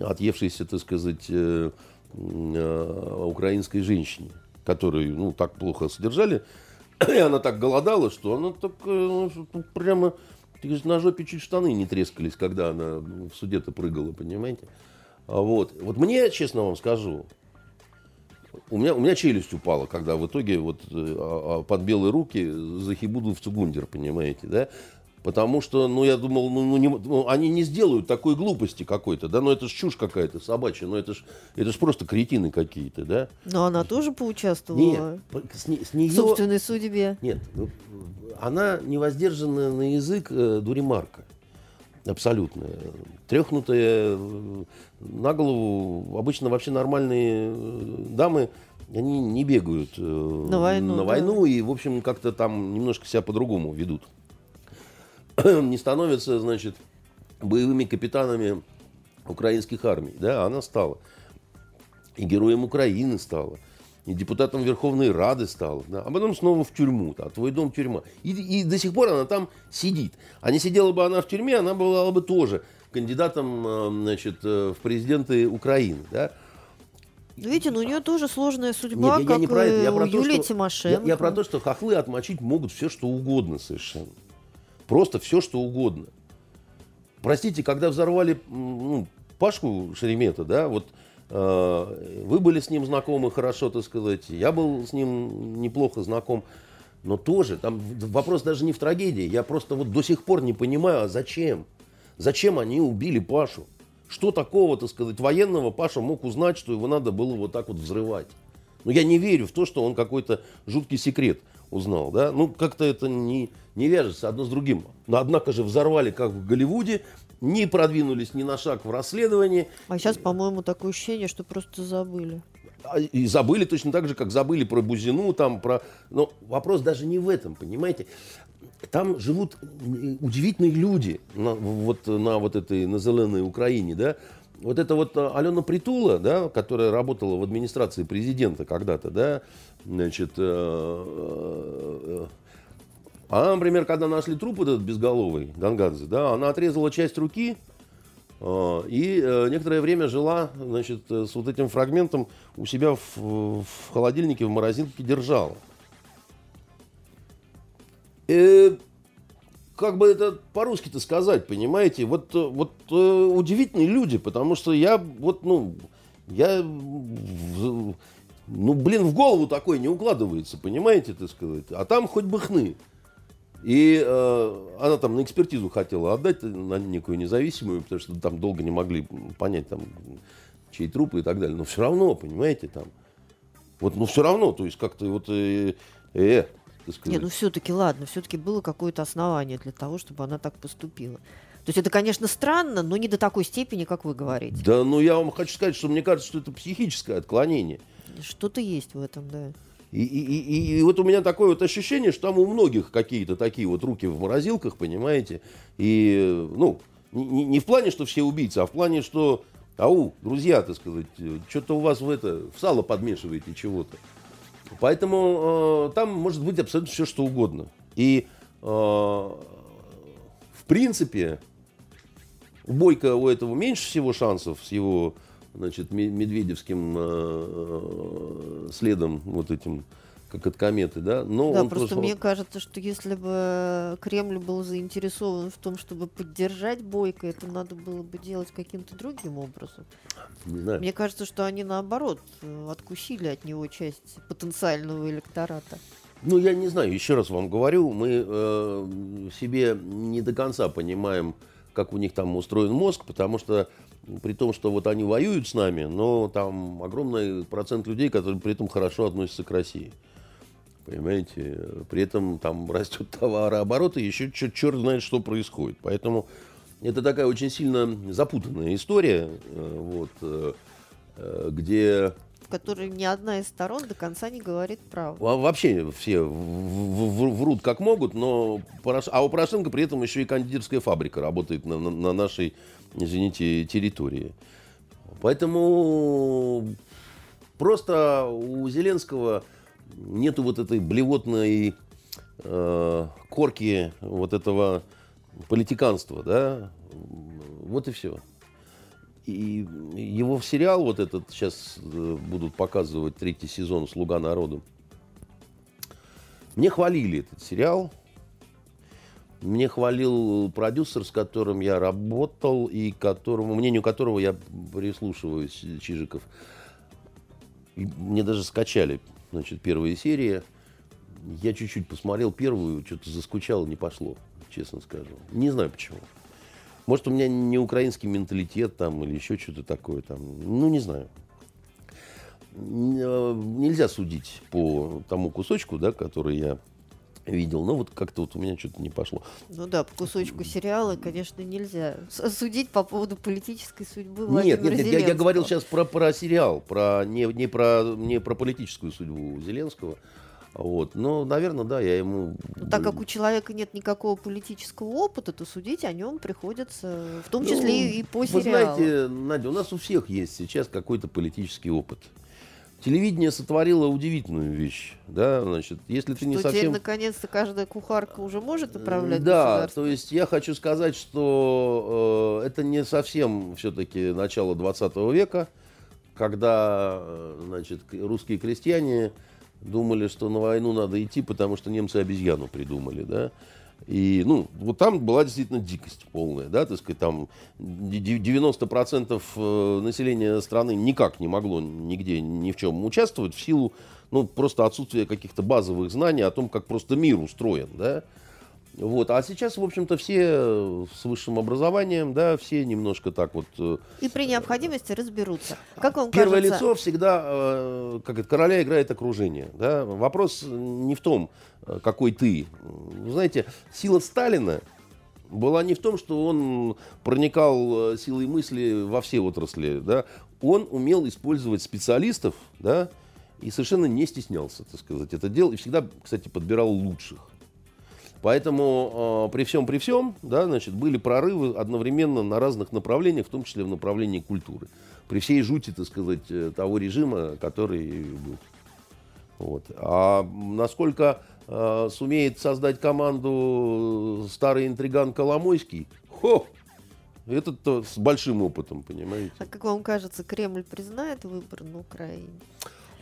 отъевшейся, так сказать, э, э, украинской женщине, которую, ну, так плохо содержали, и она так голодала, что она так э, ну, прямо на жопе чуть штаны не трескались, когда она в суде-то прыгала, понимаете? А вот. вот мне, честно вам скажу, у меня, у меня челюсть упала, когда в итоге вот а, а, под белые руки захибуду в Цугундер, понимаете, да? Потому что, ну, я думал, ну, ну, не, ну, они не сделают такой глупости какой-то, да, ну, это ж чушь какая-то собачья, ну, это ж, это ж просто кретины какие-то, да. Но она тоже поучаствовала Нет, с, с нее... в собственной судьбе. Нет, ну, она не воздержана на язык э, дуримарка. Абсолютно. Трехнутая э, на голову. Обычно вообще нормальные э, дамы, они не бегают э, На войну, на да. войну и, в общем, как-то там немножко себя по-другому ведут. не становятся, значит, боевыми капитанами украинских армий. Да, она стала. И героем Украины стала. И депутатом Верховной Рады стала. Да, а потом снова в тюрьму. Да, твой дом тюрьма. И, и до сих пор она там сидит. А не сидела бы она в тюрьме, она была бы тоже кандидатом э, значит, э, в президенты Украины. Да? Видите, ну, у нее тоже сложная Нет, судьба, я- я как не про это, я у про то, Юлии что- Тимошенко. Я, я про то, что хохлы отмочить могут все, что угодно совершенно. Просто все, что угодно. Простите, когда взорвали ну, Пашку Шеремета, да, вот э, вы были с ним знакомы хорошо, так сказать, я был с ним неплохо знаком, но тоже, там вопрос даже не в трагедии, я просто вот до сих пор не понимаю, а зачем? Зачем они убили Пашу? Что такого, так сказать, военного Паша мог узнать, что его надо было вот так вот взрывать? Ну, я не верю в то, что он какой-то жуткий секрет узнал, да? Ну, как-то это не, не вяжется одно с другим. Но, однако же, взорвали, как в Голливуде, не продвинулись ни на шаг в расследовании, А сейчас, по-моему, такое ощущение, что просто забыли. а, и забыли точно так же, как забыли про Бузину, там, про... Но вопрос даже не в этом, понимаете? Там живут м, удивительные люди на, вот, на вот этой, на зеленой Украине, да? Вот это вот а, Алена Притула, да, которая работала в администрации президента когда-то, да, значит, э, э, а, например, когда нашли труп этот безголовый, Гангадзе, да, она отрезала часть руки, а, И э, некоторое время жила, значит, э, с вот этим фрагментом у себя в, в холодильнике, в морозилке держала. Э, как бы это по-русски-то сказать, понимаете? Вот, э, вот э, удивительные люди, потому что я вот, ну, я, ну, блин, в голову такой не укладывается, понимаете, так сказать? А там хоть бы хны. И э, она там на экспертизу хотела отдать на некую независимую, потому что там долго не могли понять, там, чей труп и так далее. Но все равно, понимаете, там. Вот, ну все равно, то есть как-то вот, э, э, так сказать. Не, ну все-таки, ладно, все-таки было какое-то основание для того, чтобы она так поступила. То есть это, конечно, странно, но не до такой степени, как вы говорите. Да, ну я вам хочу сказать, что мне кажется, что это психическое отклонение. Что-то есть в этом, да. И, и- и- и- вот у меня такое вот ощущение, что там у многих какие-то такие вот руки в морозилках, понимаете? И, ну, не- не в плане, что все убийцы, а в плане, что, ау, друзья, так сказать, что-то у вас в это, в сало подмешиваете чего-то. Поэтому э, там может быть абсолютно все, что угодно. И, э, в принципе, у Бойко у этого меньше всего шансов с его значит, ме- медведевским э, следом, вот этим, как от кометы, да? Но да, он просто мне кажется, что если бы Кремль был заинтересован в том, чтобы поддержать Бойко, это надо было бы делать каким-то другим образом. не знаю. Мне кажется, что они наоборот э, откусили от него часть потенциального электората. Ну, я не знаю, еще раз вам говорю, мы э, себе не до конца понимаем, как у них там устроен мозг, потому что при том, что вот они воюют с нами, но там огромный процент людей, которые при этом хорошо относятся к России. Понимаете? При этом там растет товарооборот, и еще черт знает, что происходит. Поэтому это такая очень сильно запутанная история, э, вот, э, э, где в которой ни одна из сторон до конца не говорит правду. Во- Вообще все врут как могут, но а у Порошенко при этом еще и кондитерская фабрика работает на, на- на нашей, извините, территории. Поэтому просто у Зеленского нету вот этой блевотной э, корки вот этого политиканства, да, вот и все. И его в сериал вот этот сейчас э, будут показывать третий сезон «Слуга народу». Мне хвалили этот сериал. Мне хвалил продюсер, с которым я работал и которому, мнению которого я прислушиваюсь, Чижиков. И мне даже скачали, значит, первые серии. Я чуть-чуть посмотрел первую, что-то заскучало, не пошло, честно скажу. Не знаю почему. Может, у меня не украинский менталитет там или еще что-то такое там. Ну, не знаю. Э, нельзя судить по тому кусочку, да, который я видел. Но вот как-то вот у меня что-то не пошло. Ну да, по кусочку сериала, конечно, нельзя судить по поводу политической судьбы Владимира Нет, нет, нет я, я говорил сейчас про, про сериал, про, не, не, про, не про политическую судьбу Зеленского. Вот. Но, наверное, да, я ему... Ну, так как у человека нет никакого политического опыта, то судить о нем приходится, в том числе ну, и по сериалу. Вы знаете, Надя, у нас у всех есть сейчас какой-то политический опыт. Телевидение сотворило удивительную вещь, да, значит, если ты что не совсем... наконец-то каждая кухарка уже может управлять Да, то есть я хочу сказать, что э, это не совсем все-таки начало 20 века, когда, э, значит, русские крестьяне думали, что на войну надо идти, потому что немцы обезьяну придумали, да. И, ну, вот там была действительно дикость полная, да, так сказать, там 90% э, населения страны никак не могло нигде ни в чем участвовать в силу, ну, просто отсутствия каких-то базовых знаний о том, как просто мир устроен, да. Вот. А сейчас, в общем-то, все с высшим образованием, да, все немножко так вот... Э, И при необходимости разберутся. Как вам Первое кажется... лицо всегда, э, как это, короля играет окружение. Да? Вопрос не в том, э, какой ты. Знаете, сила Сталина была не в том, что он проникал силой мысли во все отрасли. Да? Он умел использовать специалистов, да, и совершенно не стеснялся, так сказать, это делал. И всегда, кстати, подбирал лучших. Поэтому э, при всем при всем, да, значит, были прорывы одновременно на разных направлениях, в том числе в направлении культуры. При всей жути, так сказать, э, того режима, который был. Вот. А насколько э, сумеет создать команду старый интриган Коломойский, хо, этот с большим опытом, понимаете. А как вам кажется, Кремль признает выбор на Украине?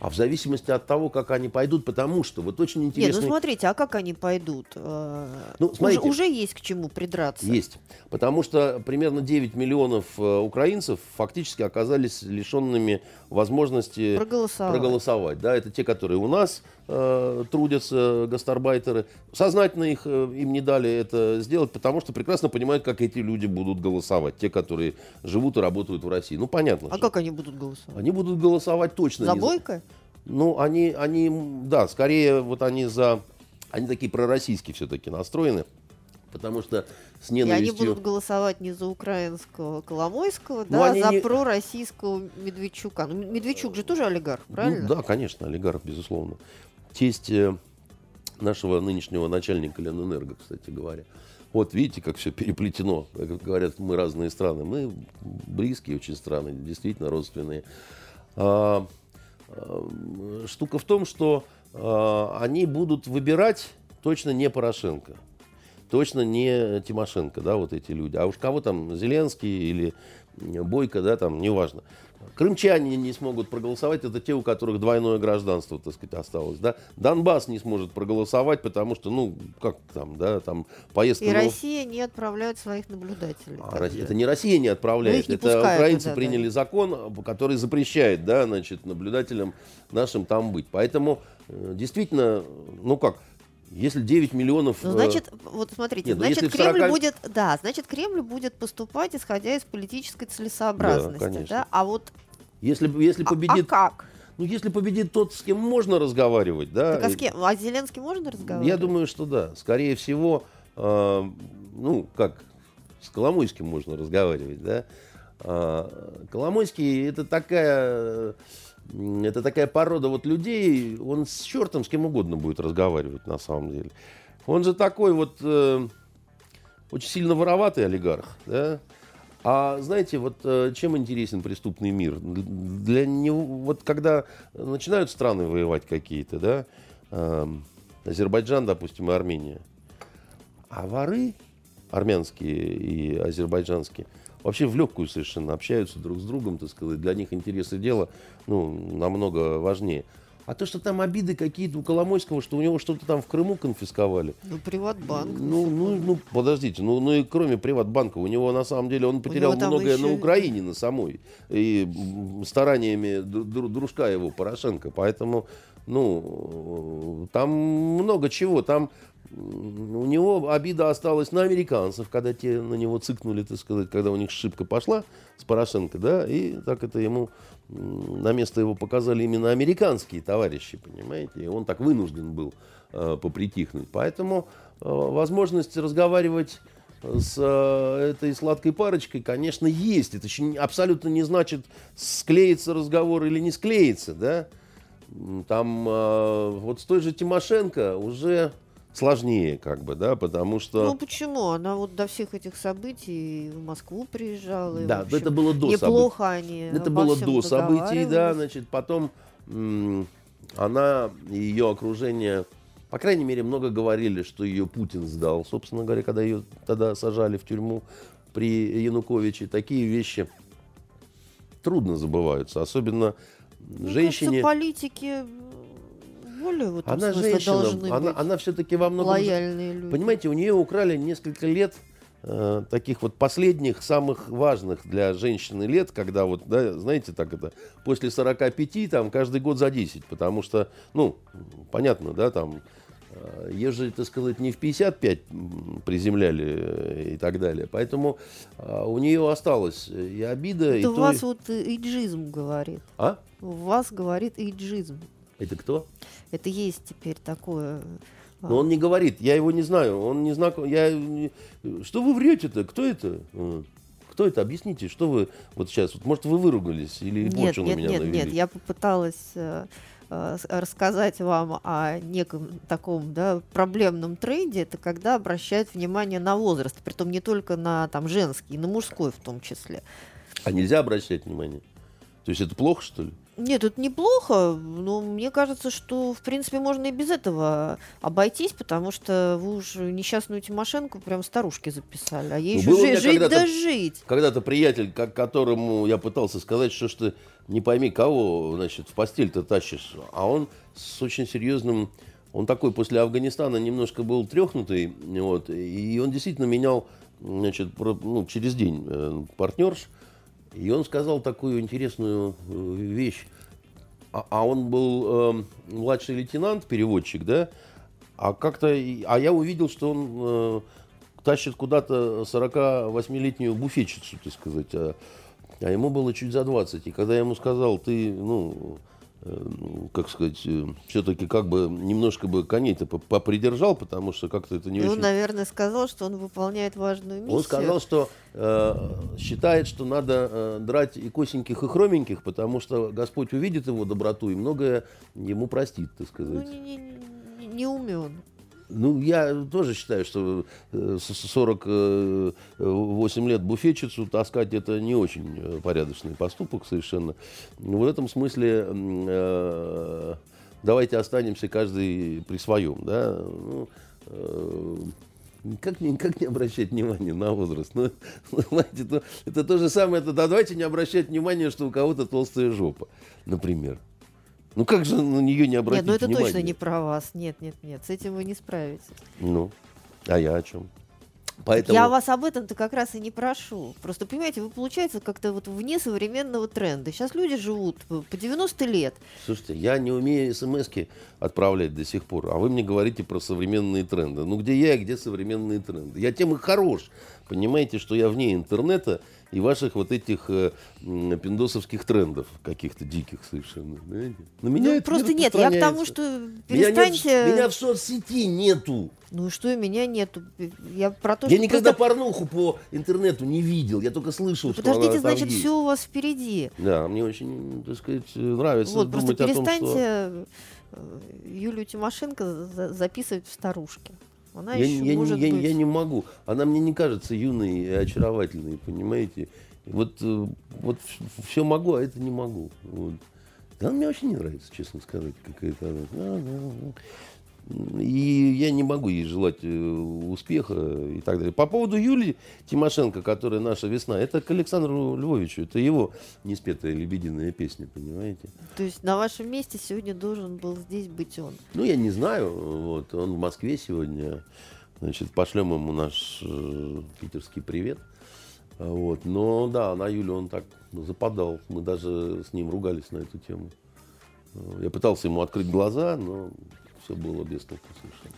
А в зависимости от того, как они пойдут, потому что вот очень интересно. Нет, ну смотрите, а как они пойдут? Э, ну, смотрите, уже, уже есть к чему придраться. Есть. Потому что примерно 9 миллионов э, украинцев фактически оказались лишенными возможности проголосовать. проголосовать. Да, это те, которые у нас э, трудятся, гастарбайтеры. Сознательно их, э, им не дали это сделать, потому что прекрасно понимают, как эти люди будут голосовать. Те, которые живут и работают в России. Ну, понятно. А что. как они будут голосовать? Они будут голосовать точно. За Бойко? Ну, они, они, да, скорее вот они за, они такие пророссийские все-таки настроены, потому что с ненавистью... И они будут голосовать не за украинского Коломойского, ну, да, а за не... пророссийского Медведчука. Ну, Медведчук же тоже олигарх, ну правильно? Ну, да, конечно, олигарх, безусловно. Тесть нашего нынешнего начальника Ленэнерго, кстати говоря. Вот видите, как все переплетено. Как говорят, мы разные страны. Мы близкие очень страны, действительно родственные. А, Эм, штука в том, что э, они будут выбирать точно не Порошенко, точно не Тимошенко, да, вот эти люди. А уж кого там, Зеленский или Бойко, да, там, неважно. Крымчане не смогут проголосовать, это те, у которых двойное гражданство, так сказать, осталось, да. Донбасс не сможет проголосовать, потому что, ну, как там, да, там поездка... И но... Россия не отправляет своих наблюдателей. А, это не Россия не отправляет, ну, не это украинцы туда, приняли да. закон, который запрещает, да, значит, наблюдателям нашим там быть. Поэтому, э, действительно, ну как, если 9 миллионов... Ну, значит, вот смотрите, нет, ну, значит, Кремль 40... будет, да, значит, Кремль будет поступать, исходя из политической целесообразности, да, конечно. да? А вот... Если, если победит... А, а как? Ну, если победит тот, с кем можно разговаривать, да. Так а с кем? А с Зеленским можно разговаривать? Я думаю, что да. Скорее всего, э, ну, как, с Коломойским можно разговаривать, да. Э, Коломойский это такая это такая порода вот людей, он с чертом с кем угодно будет разговаривать на самом деле. Он же такой вот э, очень сильно вороватый олигарх, да? А знаете, вот э, чем интересен преступный мир? Для него, вот когда начинают страны воевать какие-то, да, э, Азербайджан, допустим, и Армения. А воры, армянские и азербайджанские, вообще в легкую совершенно общаются друг с другом, так сказать. Для них интересы дела ну, намного важнее. А то, что там обиды какие-то у Коломойского, что у него что-то там в Крыму конфисковали. Ну, Приватбанк. Ну, ну, ну, подождите, ну, ну и кроме Приватбанка, у него на самом деле он потерял многое еще... на Украине, на самой. И стараниями дружка его, Порошенко. Поэтому, ну, там много чего. Там у него обида осталась на американцев, когда те на него цыкнули, так сказать, когда у них шибка пошла с Порошенко, да, и так это ему на место его показали именно американские товарищи, понимаете, и он так вынужден был э, попритихнуть. Поэтому э, возможность разговаривать с э, этой сладкой парочкой, конечно, есть. Это еще абсолютно не значит, склеится разговор или не склеится, да. Там э, вот с той же Тимошенко уже сложнее, как бы, да, потому что... Ну почему? Она вот до всех этих событий в Москву приезжала. Да, общем, это было до неплохо событий. они Это было до событий, да, значит, потом она и ее окружение, по крайней мере, много говорили, что ее Путин сдал, собственно говоря, когда ее тогда сажали в тюрьму при Януковиче. Такие вещи трудно забываются, особенно Мне женщине... Кажется, политики более в этом она женщина, должны она, быть она все-таки во многом... Лояльные люди. Понимаете, у нее украли несколько лет э, таких вот последних, самых важных для женщины лет, когда вот, да, знаете, так это, после 45 там каждый год за 10, потому что, ну, понятно, да, там, э, ежели, так сказать, не в 55 приземляли э, и так далее. Поэтому э, у нее осталось и обида, Это и у вас вот иджизм говорит. А? У вас говорит иджизм. Это кто? Это есть теперь такое. А. Но он не говорит, я его не знаю, он не знаком. Я... Что вы врете-то? Кто это? Кто это? Объясните, что вы вот сейчас, вот, может, вы выругались или нет, нет, на меня нет, навели? Нет, я попыталась э, э, рассказать вам о неком таком да, проблемном тренде, это когда обращают внимание на возраст, притом не только на там, женский, на мужской в том числе. А нельзя обращать внимание? То есть это плохо, что ли? Нет, это неплохо, но мне кажется, что, в принципе, можно и без этого обойтись, потому что вы уже несчастную Тимошенко прям старушки записали, а ей ну, еще жить, жить да жить. Когда-то приятель, к которому я пытался сказать, что ж ты не пойми кого, значит, в постель-то тащишь, а он с очень серьезным, он такой после Афганистана немножко был трехнутый, вот, и он действительно менял, значит, ну, через день э, партнерш, и он сказал такую интересную э, вещь. А, а он был э, младший лейтенант, переводчик, да? А как-то, а я увидел, что он э, тащит куда-то 48-летнюю буфетчицу, так сказать. А, а ему было чуть за 20. И когда я ему сказал, ты, ну, как сказать, э, все-таки как бы немножко бы коней-то попридержал, потому что как-то это не ну, очень... Он, наверное, сказал, что он выполняет важную миссию. Он сказал, что э, считает, что надо э, драть и косеньких, и хроменьких, потому что Господь увидит его доброту и многое ему простит, так сказать. Ну, не, не, не умен. Ну, я тоже считаю, что 48 э, лет буфетчицу таскать это не очень э, порядочный поступок совершенно. В этом смысле э, давайте останемся каждый при своем. Да? Ну, Никак, никак не обращать внимания на возраст. Ну, знаете, это, это то же самое. Это, да, давайте не обращать внимания, что у кого-то толстая жопа, например. Ну как же на нее не обратить Нет, ну это внимание? точно не про вас. Нет, нет, нет. С этим вы не справитесь. Ну, а я о чем? Поэтому... Я вас об этом-то как раз и не прошу. Просто, понимаете, вы, получается, как-то вот вне современного тренда. Сейчас люди живут по 90 лет. Слушайте, я не умею смс отправлять до сих пор, а вы мне говорите про современные тренды. Ну, где я и где современные тренды? Я тем и хорош. Понимаете, что я вне интернета, и ваших вот этих э, пиндосовских трендов каких-то диких совершенно. Знаете? На меня ну, это просто не нет, я к тому, что перестаньте... Меня, нет, меня в соцсети нету. Ну что, и меня нету. Я про то, я что никогда просто... порнуху по интернету не видел, я только слышал, ну, что Подождите, значит, есть. все у вас впереди. Да, мне очень, так сказать, нравится вот, думать просто перестаньте о том, что... Э, Юлию Тимошенко записывать в старушке. Она я, еще я, может я, быть... я не могу. Она мне не кажется юной и очаровательной, понимаете? Вот, э, вот все могу, а это не могу. Вот. Да, она мне очень не нравится, честно сказать, какая-то она. И я не могу ей желать э, успеха и так далее. По поводу Юлии Тимошенко, которая наша весна, это к Александру Львовичу. Это его неспетая лебединая песня, понимаете? То есть на вашем месте сегодня должен был здесь быть он? Ну, я не знаю. Вот, он в Москве сегодня. Значит, пошлем ему наш э, питерский привет. Вот. Но да, на Юлю он так западал. Мы даже с ним ругались на эту тему. Я пытался ему открыть глаза, но все было без толку совершенно.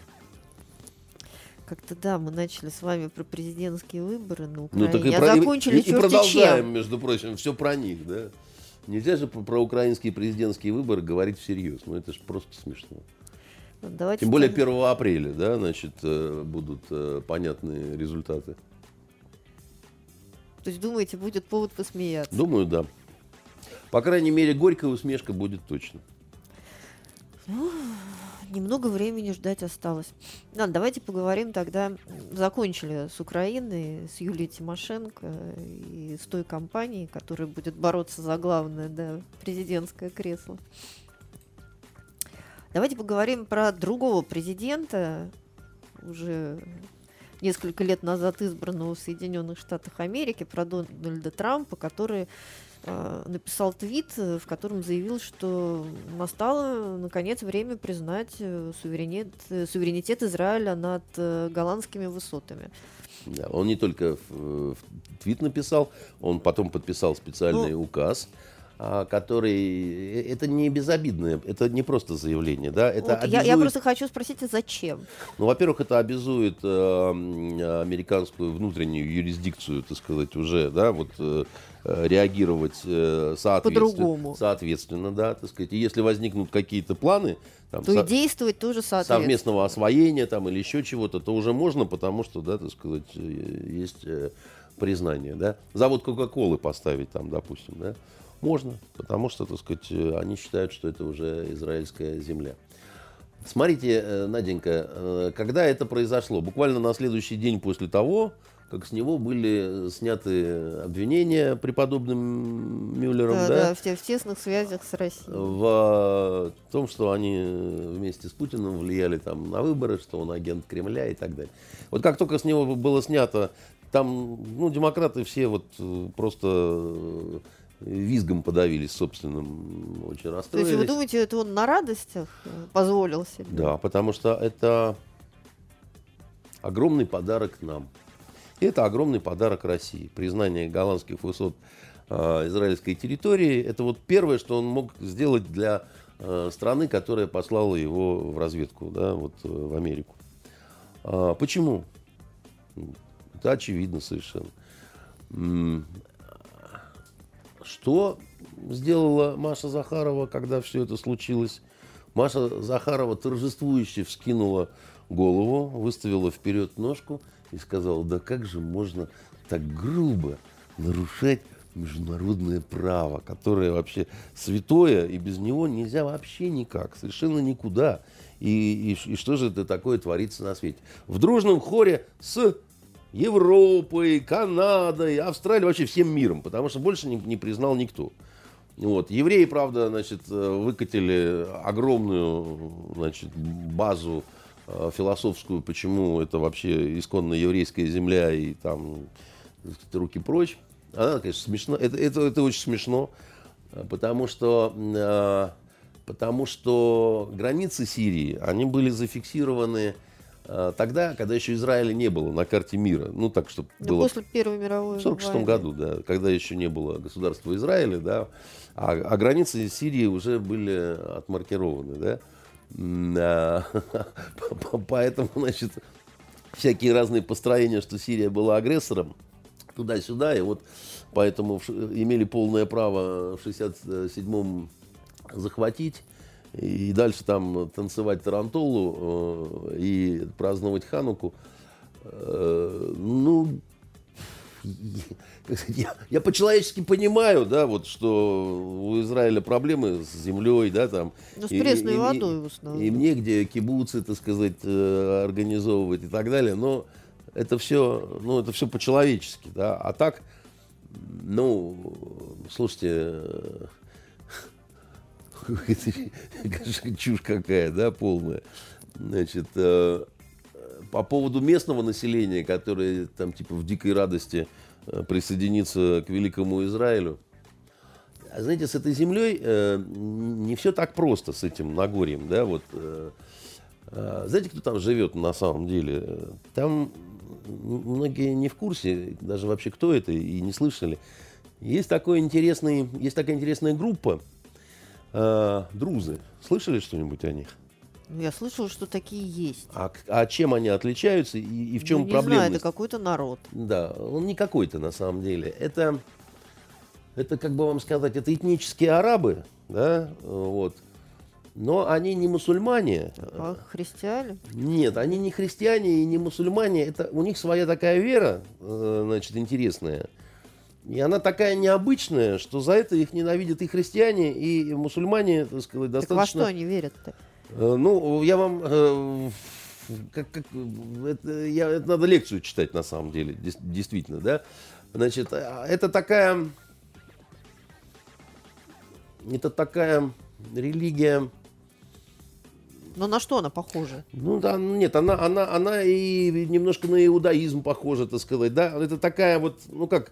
Как-то да, мы начали с вами про президентские выборы на Украине, ну, так и а про, закончили и, и продолжаем, чем. между прочим, все про них, да. Нельзя же про, про украинские президентские выборы говорить всерьез. Ну, это же просто смешно. Ну, давайте Тем более 1 апреля, да, значит, э, будут э, понятные результаты. То есть, думаете, будет повод посмеяться? Думаю, да. По крайней мере, горькая усмешка будет точно. Ну, немного времени ждать осталось. Ладно, давайте поговорим тогда. Закончили с Украиной, с Юлией Тимошенко и с той компанией, которая будет бороться за главное, да, президентское кресло. Давайте поговорим про другого президента, уже несколько лет назад избранного в Соединенных Штатах Америки, про Дональда Трампа, который э, написал твит, в котором заявил, что настало, наконец, время признать э, суверенитет, суверенитет Израиля над э, голландскими высотами. Да, он не только в, в твит написал, он потом подписал специальный ну, указ, который это не безобидное, это не просто заявление, да, это вот обязует... я, я просто хочу спросить, а зачем? Ну, во-первых, это обязует э, американскую внутреннюю юрисдикцию, так сказать, уже, да, вот э, реагировать э, соответственно, соответственно, да, так сказать, и если возникнут какие-то планы, там, то со- и действовать тоже соответственно. совместного освоения там или еще чего-то, то уже можно, потому что, да, так сказать, э, есть э, признание, да, завод Кока-Колы поставить там, допустим, да. Можно, потому что, так сказать, э, они считают, что это уже израильская земля. Смотрите, э, Наденька, э, когда это произошло? Буквально на следующий день после того, как с него были сняты обвинения преподобным Мюллером, да, да, да в, в тесных связях с Россией. В том, что они вместе с Путиным влияли там на выборы, что он агент Кремля и так далее. Вот как только с него было снято, там, ну, демократы все вот просто визгом подавились собственным, очень расстроились. То есть вы думаете, это он на радостях э, позволил себе? Да, потому что это огромный подарок нам. И это огромный подарок России. Признание голландских высот э, израильской территории. Это вот первое, что он мог сделать для э, страны, которая послала его в разведку, да, вот э, в Америку. А, почему? Это очевидно совершенно. Что сделала Маша Захарова, когда все это случилось? Маша Захарова торжествующе вскинула голову, выставила вперед ножку и сказала, да как же можно так грубо нарушать международное право, которое вообще святое, и без него нельзя вообще никак, совершенно никуда. И, и, и что же это такое творится на свете? В дружном хоре с Европой, Канадой, Австралией, вообще всем миром, потому что больше не, не признал никто. Вот. Евреи, правда, значит, э, выкатили огромную значит, базу э, философскую, почему это вообще исконно еврейская земля и там руки прочь. Она, конечно, смешно. Это, это, это очень смешно, потому что, э, потому что границы Сирии, они были зафиксированы тогда, когда еще Израиля не было на карте мира, ну так, чтобы да было... После Первой мировой В 46 году, да, когда еще не было государства Израиля, да, а, а границы Сирии уже были отмаркированы, да. А, поэтому, значит, всякие разные построения, что Сирия была агрессором, туда-сюда, и вот поэтому имели полное право в 67-м захватить и дальше там танцевать тарантулу э, и праздновать Хануку. Э, ну, я, я по-человечески понимаю, да, вот, что у Израиля проблемы с землей, да, там. Ну, с пресной и, водой в основном. И мне где кибуцы, так сказать, э, организовывать и так далее, но это все, ну, это все по-человечески, да, а так, ну, слушайте, чушь какая, да, полная. Значит, э, по поводу местного населения, которое там типа в дикой радости э, присоединится к великому Израилю. А знаете, с этой землей э, не все так просто, с этим Нагорьем, да, вот. Э, э, знаете, кто там живет на самом деле? Там многие не в курсе, даже вообще кто это, и не слышали. Есть, такой интересный, есть такая интересная группа, э, друзы. Слышали что-нибудь о них? Ну, я слышала, что такие есть. А, а чем они отличаются и, и в чем ну, не проблема? Знаю, это какой-то народ. Да, он не какой-то на самом деле. Это, это как бы вам сказать, это этнические арабы, да, вот. Но они не мусульмане. А христиане? Нет, они не христиане и не мусульмане. Это у них своя такая вера, э, значит, интересная. И она такая необычная, что за это их ненавидят и христиане, и мусульмане, так сказать, достаточно... Так во что они верят-то? Э, ну, я вам... Э, как, как, это, я, это надо лекцию читать, на самом деле, действительно, да. Значит, а, это такая... Это такая религия... Но на что она похожа? Ну да, нет, она, она, она и немножко на иудаизм похожа, так сказать, да. Это такая вот, ну как,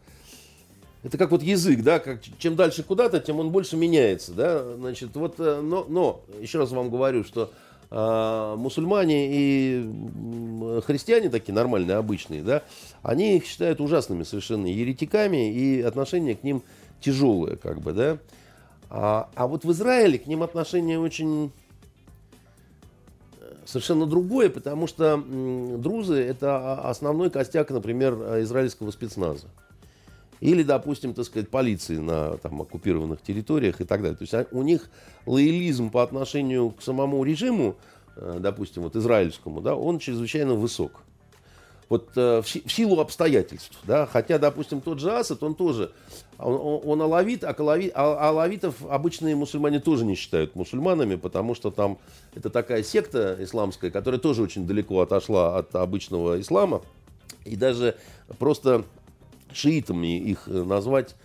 это как вот язык, да, как, чем дальше куда-то, тем он больше меняется, да, значит, вот, э, но, но еще раз вам говорю, что э, мусульмане и христиане такие нормальные, обычные, да, они их считают ужасными совершенно еретиками, и отношение к ним тяжелое, как бы, да, а, а вот в Израиле к ним отношение очень э, совершенно другое, потому что друзы это основной костяк, например, израильского спецназа. Или, допустим, так сказать, полиции на там, оккупированных территориях и так далее. То есть а, у них лоялизм по отношению к самому режиму, э, допустим, вот израильскому, да, он чрезвычайно высок. Вот э, в, силу обстоятельств, да, хотя, допустим, тот же Асад, он тоже, он, он алавит, а, калави, а алавитов обычные мусульмане тоже не считают мусульманами, потому что там это такая секта исламская, которая тоже очень далеко отошла от обычного ислама, и даже просто шиитами их э, назвать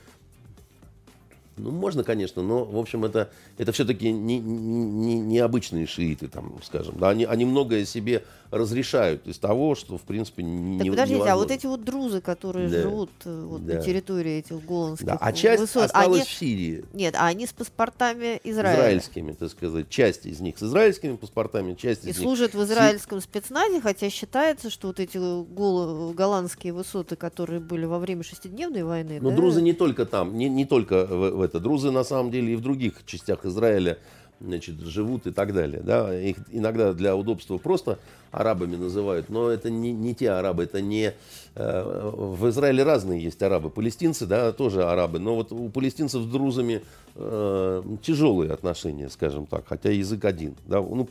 ну, можно, конечно, но, в общем, это, это все-таки не, не, не обычные шииты, там, скажем. Да, они, они многое себе разрешают из того, что, в принципе, не Так подождите, невозможно. а вот эти вот друзы, которые да. живут э, вот, да. на территории этих голландских да. А часть высот, осталась они... в Сирии. Нет, а они с паспортами Израиля. Израильскими, так сказать. Часть из них с израильскими паспортами, часть И из служат в израильском спецназе, хотя считается, что вот эти гол... голландские высоты, которые были во время шестидневной войны... Но да? друзы не только там, не, не только в, в это. Друзы, на самом деле, и в других частях Израиля значит, живут и так далее. Да? Их иногда для удобства просто арабами называют, но это не, не те арабы, это не... Э, в Израиле разные есть арабы. Палестинцы, да, тоже арабы, но вот у палестинцев с друзами э, тяжелые отношения, скажем так, хотя язык один, да, ну,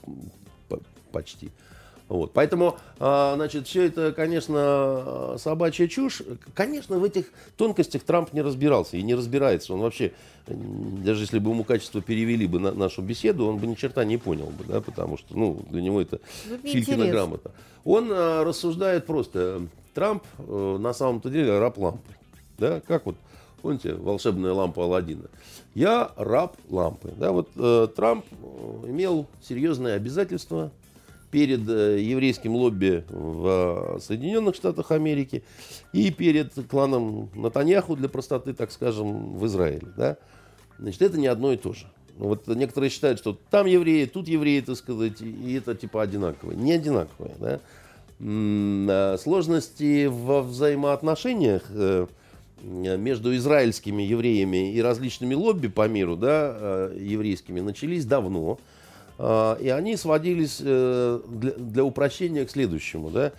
почти. Вот. Поэтому, а, значит, все это, конечно, собачья чушь. Конечно, в этих тонкостях Трамп не разбирался и не разбирается. Он вообще, даже если бы ему качество перевели бы на нашу беседу, он бы ни черта не понял бы, да, потому что, ну, для него это ну, Филькина грамота. Он а, рассуждает просто. Трамп а, на самом-то деле раб лампы. Да, как вот, помните, волшебная лампа Алладина. Я раб лампы. Да, вот э, Трамп имел серьезные обязательства перед э, еврейским лобби в Соединенных Штатах Америки и перед кланом Натаньяху, для простоты, так скажем, в Израиле. Да? Значит, это не одно и то же. Вот некоторые считают, что там евреи, тут евреи, так сказать, и это типа одинаковое. Не одинаковое. Да? А сложности во взаимоотношениях э, между израильскими евреями и различными лобби по миру, да, э, еврейскими, начались давно. А, и они сводились э, для, упрощения к следующему. Да?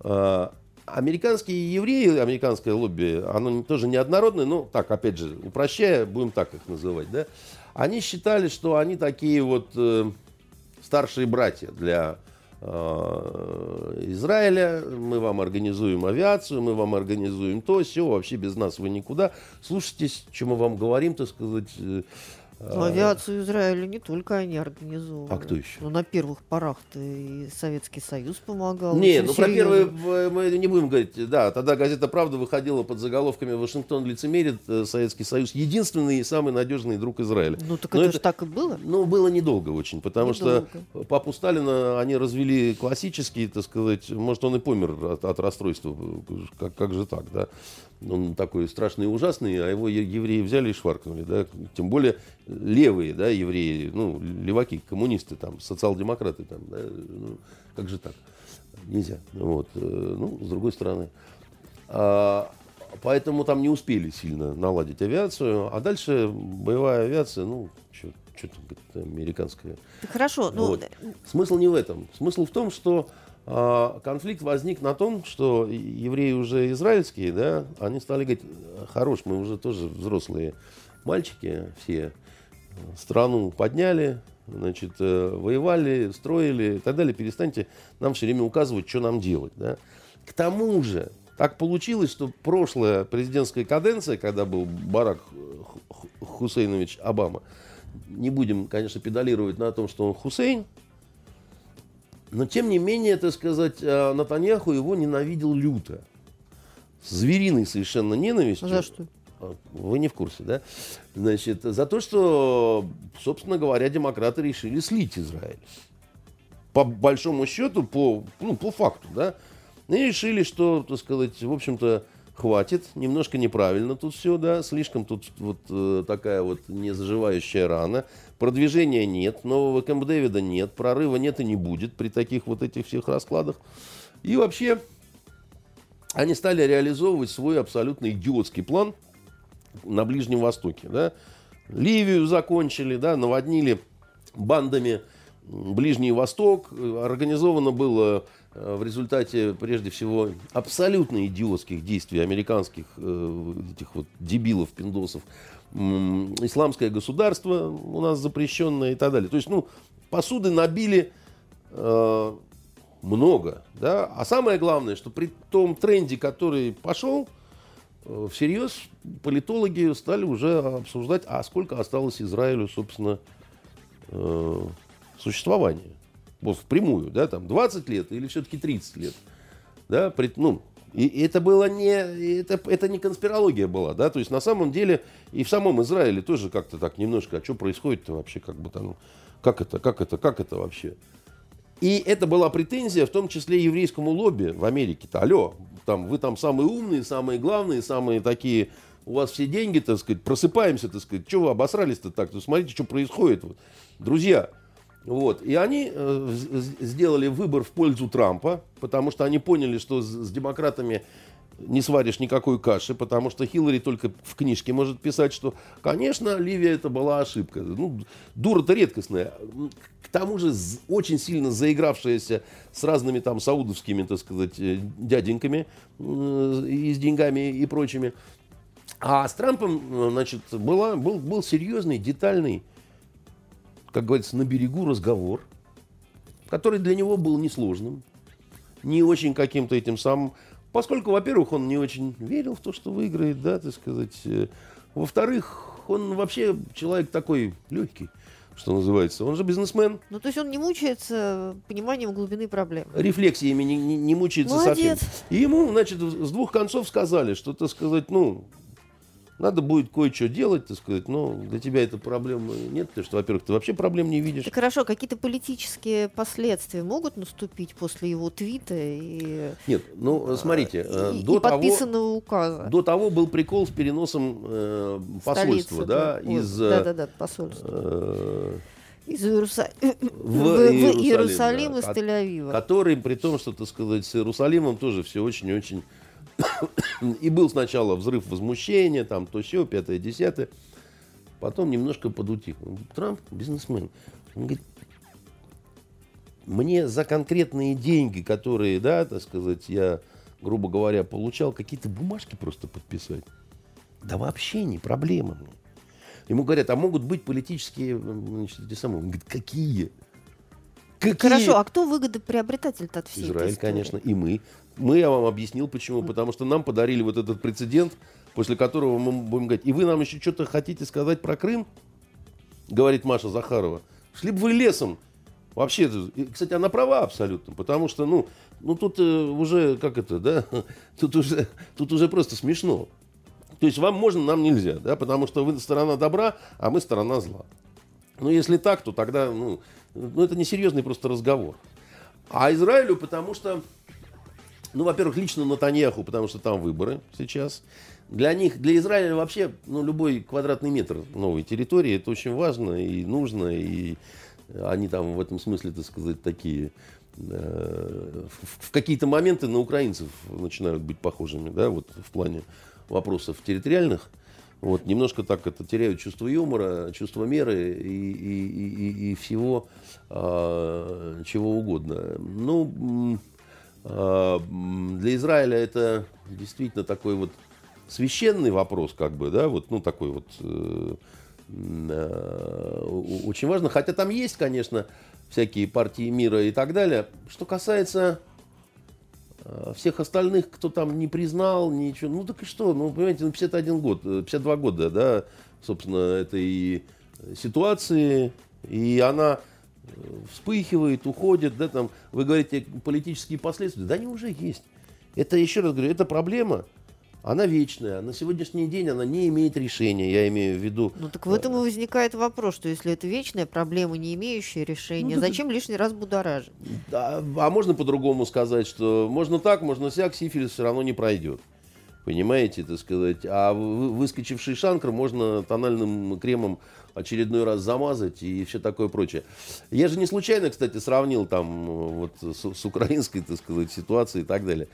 А, американские евреи, американское лобби, оно тоже неоднородное, но так, опять же, упрощая, будем так их называть, да, они считали, что они такие вот э, старшие братья для э, Израиля, мы вам организуем авиацию, мы вам организуем то, все, вообще без нас вы никуда. Слушайтесь, что мы вам говорим, так сказать, Авиацию Израиля не только они организовывали. А кто еще? Ну, на первых порах-то и Советский Союз помогал. Не, ну про серьезно. первые мы не будем говорить. Да, тогда газета «Правда» выходила под заголовками «Вашингтон лицемерит, э, Советский Союз единственный и самый надежный друг Израиля». Ну, так Но это, это- же так и было. Ну, было недолго очень, потому Недолго. что папу Сталина они развели классический, так сказать, может, он и помер от, от расстройства, как, как же так, да? Он такой страшный и ужасный, а его евреи взяли и шваркнули, да? Тем более левые, да, евреи, ну, леваки, коммунисты, там, социал-демократы, там, да? Ну, как же так? Нельзя. Вот. э, Ну, с другой стороны. А, поэтому там не успели сильно наладить авиацию. А дальше боевая авиация, ну, что американская. Так хорошо, ну, Вот. Смысл не в этом. Смысл в том, что а, конфликт возник на том, что евреи уже израильские, да, они стали говорить, хорош, мы уже тоже взрослые мальчики все, страну подняли, значит, э, воевали, строили и так далее, перестаньте нам все время указывать, что нам делать. Да? К тому же, так получилось, что прошлая президентская каденция, когда был Барак Ху- Ху- Хусейнович Обама, не будем, конечно, педалировать на том, что он Хусейн, но тем не менее, так сказать, э, Натаньяху его ненавидел люто. Звериной совершенно ненавистью. за что? А, Вы не в курсе, да? Значит, за то, что, собственно говоря, демократы решили слить Израиль. По большому счету, по, ну, по факту, да? И решили, что, так сказать, в общем-то, хватит, немножко неправильно тут все, да, слишком тут вот э, такая вот незаживающая рана, продвижения нет, нового Кэмп Дэвида нет, прорыва нет и не будет при таких вот этих всех раскладах. И вообще, они стали реализовывать свой абсолютно идиотский план на Ближнем Востоке. Да? Ливию закончили, да, наводнили бандами Ближний Восток. Э, Организовано было э, в результате, прежде всего, абсолютно идиотских действий американских э, этих вот дебилов, пиндосов, исламское государство у нас запрещенное и так далее. То есть, ну, посуды набили много, да, а самое главное, что при том тренде, который пошел, всерьез политологи стали уже обсуждать, а сколько осталось Израилю, собственно, э, существования. Вот впрямую, да, там 20 лет или все-таки 30 лет. Да, при- ну, и и это было не, это, это не конспирология была, да, то есть на самом деле и в самом Израиле тоже как-то так немножко, а что происходит-то вообще, как бы там, как это, как это, как это вообще? И это была претензия, в том числе еврейскому лобби в Америке-то. Алло, там, вы там самые умные, самые главные, самые такие, у вас все деньги, так сказать, просыпаемся, так сказать, что вы обосрались-то так, то смотрите, что происходит. Вот. Друзья, вот. И они э, сделали выбор в пользу Трампа, потому что они поняли, что с демократами не сваришь никакой каши, потому что Хиллари только в книжке может писать, что, конечно, Ливия это была ошибка. Ну, дура-то редкостная. К тому же очень сильно заигравшаяся с разными там саудовскими, так сказать, э, дяденьками э, и с деньгами и прочими. А с Трампом, э, значит, была, был, был серьезный, детальный, как говорится, на берегу разговор, который для него был несложным, не очень каким-то этим самым, поскольку, во-первых, он не очень верил в то, что выиграет, да, так сказать. э, Во-вторых, он вообще человек такой легкий, что называется. Он же бизнесмен, Ну, то есть он не мучается пониманием глубины проблем. рефлексиями не, не- не мучается Молодец. совсем. И ему, значит, с двух концов сказали, что, так сказать, ну, надо будет кое-что делать, так сказать, но для тебя это проблемы нет, потому что, во-первых, ты вообще проблем не видишь. Так хорошо, какие-то политические последствия могут наступить после его твита и, Нет, ну, смотрите, э, и- до и того... подписанного указа? До того был прикол с переносом э, посольства, Столицы, да, Ой, из, э, Да-да-да, посольство. э, Из Иеруса- в в- в Иерусалим, Иерусалим да, из Тель-Авива. который, при том, что, так сказать, с Иерусалимом тоже все очень-очень... И был сначала взрыв возмущения, там то все, пятое, десятое. Потом немножко подутих. Трамп бизнесмен. Он говорит, мне за конкретные деньги, которые, да, так сказать, я, грубо говоря, получал, какие-то бумажки просто подписать. Да вообще не проблема мне. Ему говорят, а могут быть политические значит, эти самые. Он говорит, какие? Какие? Хорошо, а кто выгодоприобретатель-то от всей Израиль, конечно, и мы. Мы, я вам объяснил, почему. Потому что нам подарили вот этот прецедент, после которого мы будем говорить, и вы нам еще что-то хотите сказать про Крым? говорит Маша Захарова. Шли бы вы лесом. Вообще, кстати, она права абсолютно, потому что, ну, ну тут э, уже, как это, да, тут уже, тут уже просто смешно. То есть вам можно, нам нельзя, да, потому что вы сторона добра, а мы сторона зла. Ну, если так, то тогда, ну, ну это несерьезный просто разговор. А Израилю, потому что, ну, во-первых, лично Натаньяху, потому что там выборы сейчас. Для них, для Израиля вообще, ну, любой квадратный метр новой территории, это очень важно и нужно, и они там в этом смысле, так сказать, такие э, в, в какие-то моменты на украинцев начинают быть похожими, да, вот в плане вопросов территориальных. Вот, немножко так это теряют чувство юмора, чувство меры и, и, и, и всего, э, чего угодно. Ну, для Израиля это действительно такой вот священный вопрос, как бы, да, вот, ну, такой вот э, Э, очень важно. Хотя там есть, конечно, всякие партии мира и так далее. Что касается э, всех остальных, кто там не признал, ничего. Ну так и что? Ну, понимаете, ну 51 год, 52 э, года, да, собственно, этой ситуации. И она вспыхивает, уходит, да, там, вы говорите, политические последствия. Да они уже есть. Это, еще раз говорю, это проблема, она вечная. На сегодняшний день она не имеет решения, я имею в виду. Ну так в этом и возникает вопрос, что если это вечная проблема, не имеющая решения, ну, зачем лишний раз будоражить? Да, а можно по-другому сказать, что можно так, можно сяк, сифилис все равно не пройдет. Понимаете, так сказать. А выскочивший шанкр можно тональным кремом очередной раз замазать и все такое прочее. Я же не случайно, кстати, сравнил там вот с, с украинской, так сказать, ситуацией и так далее.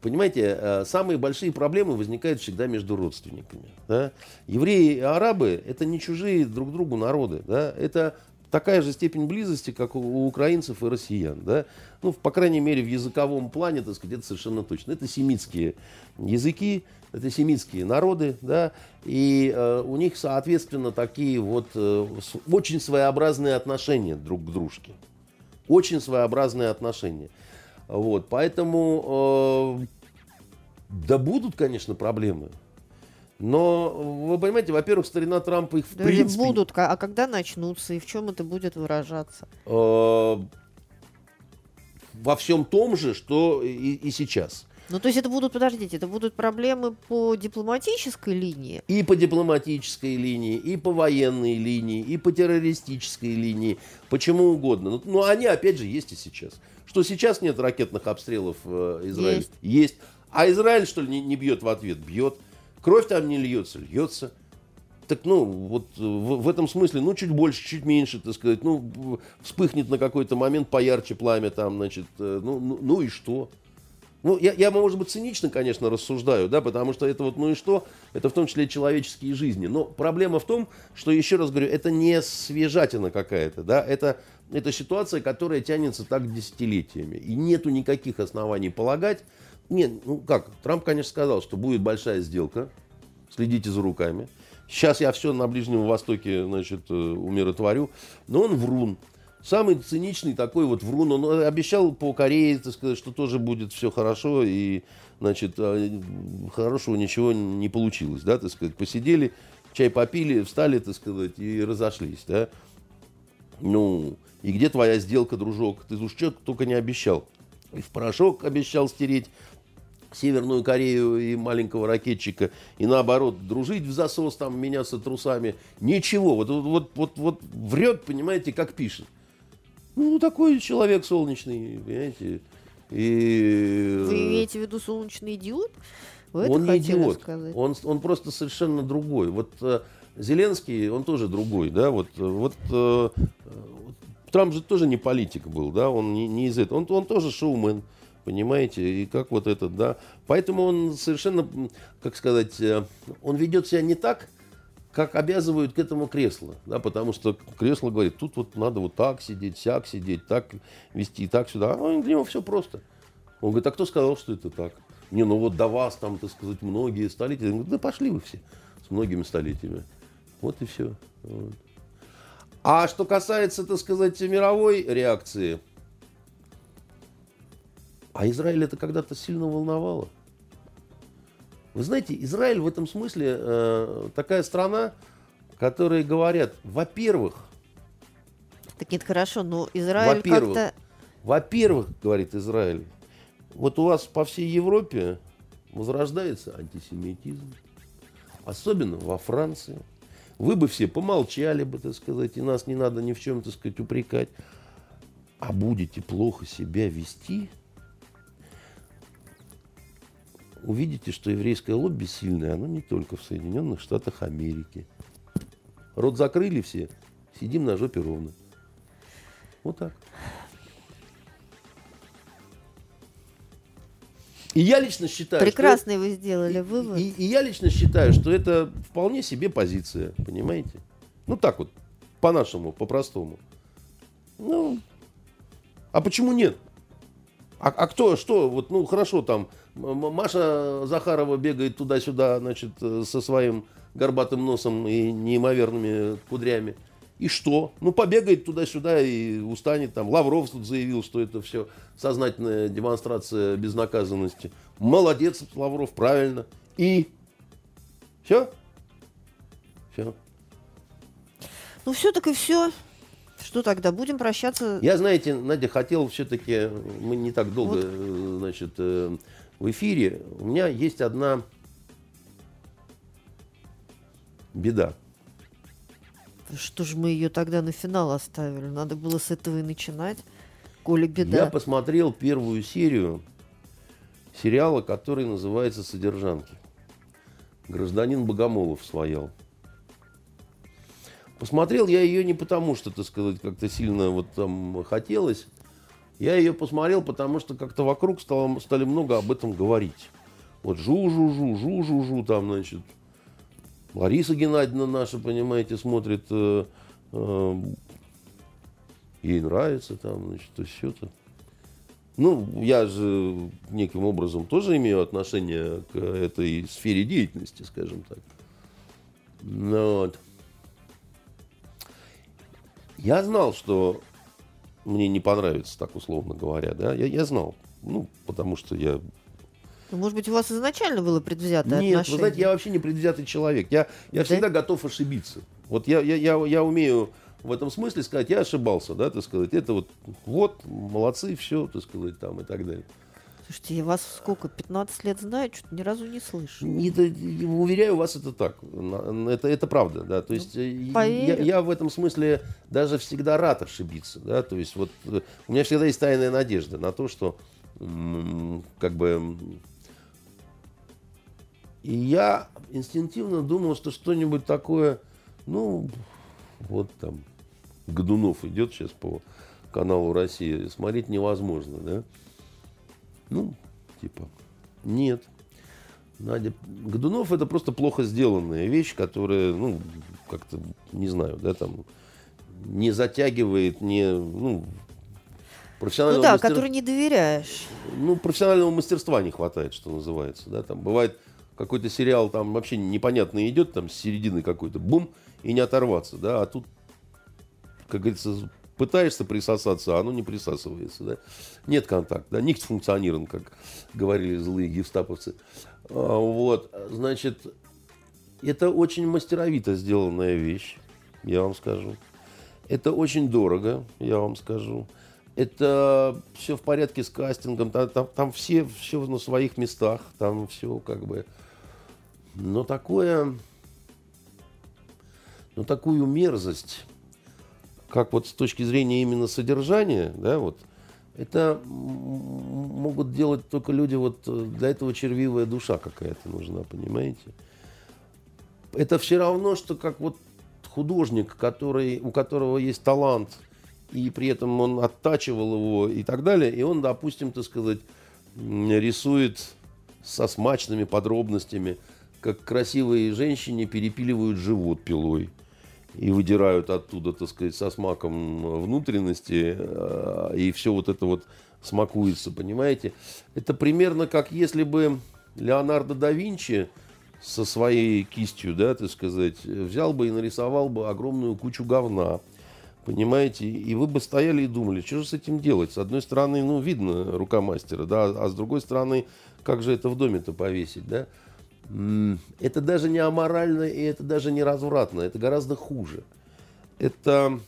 Понимаете, э, самые большие проблемы возникают всегда между родственниками. Да? Евреи и арабы – это не чужие друг другу народы. Да? Это такая же степень близости, как у украинцев и россиян. Да? Ну, по крайней мере, в языковом плане, так сказать, это совершенно точно. Это семитские языки, это семитские народы, да, и э, у них, соответственно, такие вот э, очень своеобразные отношения друг к дружке. Очень своеобразные отношения. Вот, поэтому, э, да будут, конечно, проблемы. Но, вы понимаете, во-первых, старина Трампа их в да принципе... будут, а когда начнутся и в чем это будет выражаться? Э, во всем том же, что и, и сейчас. Ну, то есть это будут, подождите, это будут проблемы по дипломатической линии? И по дипломатической линии, и по военной линии, и по террористической линии, почему угодно. Но, но они, опять же, есть и сейчас. Что сейчас нет ракетных обстрелов э, Израиля? Есть. есть. А Израиль, что ли, не, не бьет в ответ? Бьет. Кровь там не льется? Льется. Так, ну, вот в, в этом смысле, ну, чуть больше, чуть меньше, так сказать, ну, вспыхнет на какой-то момент поярче пламя там, значит, э, ну, ну, ну и что? Ну, я, я, может быть, цинично, конечно, рассуждаю, да, потому что это вот, ну и что, это в том числе человеческие жизни. Но проблема в том, что, еще раз говорю, это не свежатина какая-то, да, это, это ситуация, которая тянется так десятилетиями. И нету никаких оснований полагать, нет, ну как, Трамп, конечно, сказал, что будет большая сделка, следите за руками. Сейчас я все на Ближнем Востоке, значит, э, умиротворю, но он врун самый циничный такой вот врун. Он обещал по Корее, так сказать, что тоже будет все хорошо, и, значит, а, хорошего ничего не получилось, да, так сказать. Посидели, чай попили, встали, так сказать, и разошлись, да. Ну, и где твоя сделка, дружок? Ты уж что только не обещал. И в порошок обещал стереть Северную Корею и маленького ракетчика, и наоборот, дружить в засос, там, меняться трусами. Ничего, вот, вот, вот, вот врет, понимаете, как пишет. Ну, такой человек солнечный, понимаете. И... Вы имеете в виду солнечный идиот? Вы он не идиот, сказать? Он, он просто совершенно другой. Вот э, Зеленский, он тоже другой, да, вот, вот э, Трамп же тоже не политик был, да, он не, не из этого, он, он тоже шоумен, понимаете, и как вот этот, да, поэтому он совершенно, как сказать, э, он ведет себя не так, как обязывают к этому кресло, да, потому что кресло говорит, тут вот надо вот так сидеть, сяк сидеть, так вести, так сюда. А для него все просто. Он говорит, а кто сказал, что это так? Не, ну вот до вас там, так сказать, многие столетия. Он говорит, да пошли вы все с многими столетиями. Вот и все. Вот. А что касается, так сказать, мировой реакции, а Израиль это когда-то сильно волновало. Вы знаете, Израиль в этом смысле э, такая страна, которые говорят, во-первых, Так нет, хорошо, но Израиль Во-первых, как-то... во-первых, говорит Израиль, вот у вас по всей Европе возрождается антисемитизм, особенно во Франции. Вы бы все помолчали бы, так сказать, и нас не надо ни в чем, так сказать, упрекать. А будете плохо себя вести, увидите, что еврейское лобби сильное, оно не только в Соединенных Штатах Америки. Рот закрыли все, сидим на жопе ровно. Вот так. И я лично считаю, что Прекрасный вы сделали и- вывод. И, и я лично считаю, что это вполне себе позиция, понимаете? Ну так вот, по-нашему, по-простому. Ну, а почему нет? А, а кто, что, вот, ну хорошо, там, Маша Захарова бегает туда-сюда, значит, э, со своим горбатым носом и неимоверными кудрями. И что? Ну, побегает туда-сюда и устанет. Там Лавров тут заявил, что это все сознательная демонстрация безнаказанности. Молодец, Лавров, правильно. И все? Все. Ну, все-таки все. Что тогда? Будем прощаться. Я, знаете, Надя, хотел все-таки, мы не так долго, э, значит, э, в эфире. У меня есть одна беда. Что же мы ее тогда на финал оставили? Надо было с этого и начинать. Коля Я беда. посмотрел первую серию сериала, который называется «Содержанки». Гражданин Богомолов своял. Посмотрел я ее не потому, что, так сказать, как-то сильно вот там хотелось. Я ее посмотрел, потому что как-то вокруг стало, стали много об этом говорить. Вот жу-жу-жу, жу-жу-жу, там, значит, Лариса Геннадьевна наша, понимаете, смотрит, э, э, ей нравится там, значит, то все-то. Ну, я же неким образом тоже имею отношение к этой сфере деятельности, скажем так. Ну, вот. Я знал, что мне не понравится, так условно говоря, да, я, я знал. Ну, потому что я Ну, Может быть, у вас изначально было предвзятое нет, отношение? вы знаете, я вообще не предвзятый человек. Я, я Да? всегда готов ошибиться. Вот я, я, я, я умею в этом смысле сказать, я ошибался, да, так сказать. Это вот, вот, молодцы, все, так сказать, там и так далее. Слушайте, я вас сколько, 15 лет знаю, что-то ни разу не слышу. Это, уверяю вас, это так. Это, это правда, да. То есть э, я, я в этом смысле даже всегда рад ошибиться, да. То есть вот э, у меня всегда есть тайная надежда на то, что как бы и я инстинктивно думал, что что-нибудь такое, ну, вот там Годунов идет сейчас по каналу Россия, смотреть невозможно, да. Ну, типа, нет. Надя, Годунов это просто плохо сделанная вещь, которая, ну, как-то, не знаю, да, там, не затягивает, не, ну, Ну профессионального да, мастер- который не доверяешь. ну, профессионального мастерства не хватает, что называется, да, там бывает какой-то сериал там вообще непонятно идет, там с середины какой-то, бум, и не оторваться, да, а тут, как говорится, пытаешься присосаться, а оно не присасывается, да, нет контакта, да, nicht функционирован, как говорили злые гестаповцы, А, вот, значит, это очень мастеровито сделанная вещь, я вам скажу. Это очень дорого, я вам скажу. Это все в порядке с кастингом, там, там, там все, все на своих местах, там все как бы. Но такое, но такую мерзость, как вот с точки зрения именно содержания, да, вот, это могут делать только люди, вот э, для этого червивая душа какая-то нужна, понимаете? Это все равно, что как вот художник, который, у которого есть талант, и при этом он оттачивал его и так далее, и он, допустим, так сказать, рисует со смачными подробностями, как красивые женщине перепиливают живот пилой и выдирают оттуда, так сказать, со смаком внутренности, э, и все вот это вот смакуется, понимаете? Это примерно как если бы Леонардо да Винчи со своей кистью, да, так сказать, взял бы и нарисовал бы огромную кучу говна, понимаете? И вы бы стояли и думали, что же с этим делать? С одной стороны, ну, видно рука мастера, да, а с другой стороны, как же это в доме-то повесить, да? Это даже не аморально и это даже не развратно, это гораздо хуже. Это,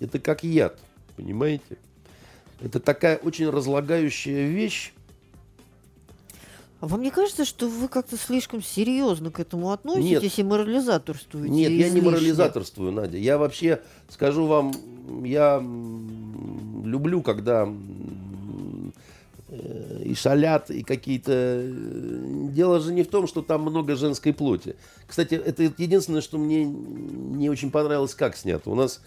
это как яд, понимаете? Это такая очень разлагающая вещь. А вам не кажется, что вы как-то слишком серьезно к этому относитесь Нет. и морализаторствуете? Нет, я не излишне? морализаторствую, Надя. Я вообще, скажу вам, я люблю, когда и шалят, и какие-то... э, Дело же не в том, что там много женской плоти. Кстати, это единственное, что мне не очень понравилось, как снято. У нас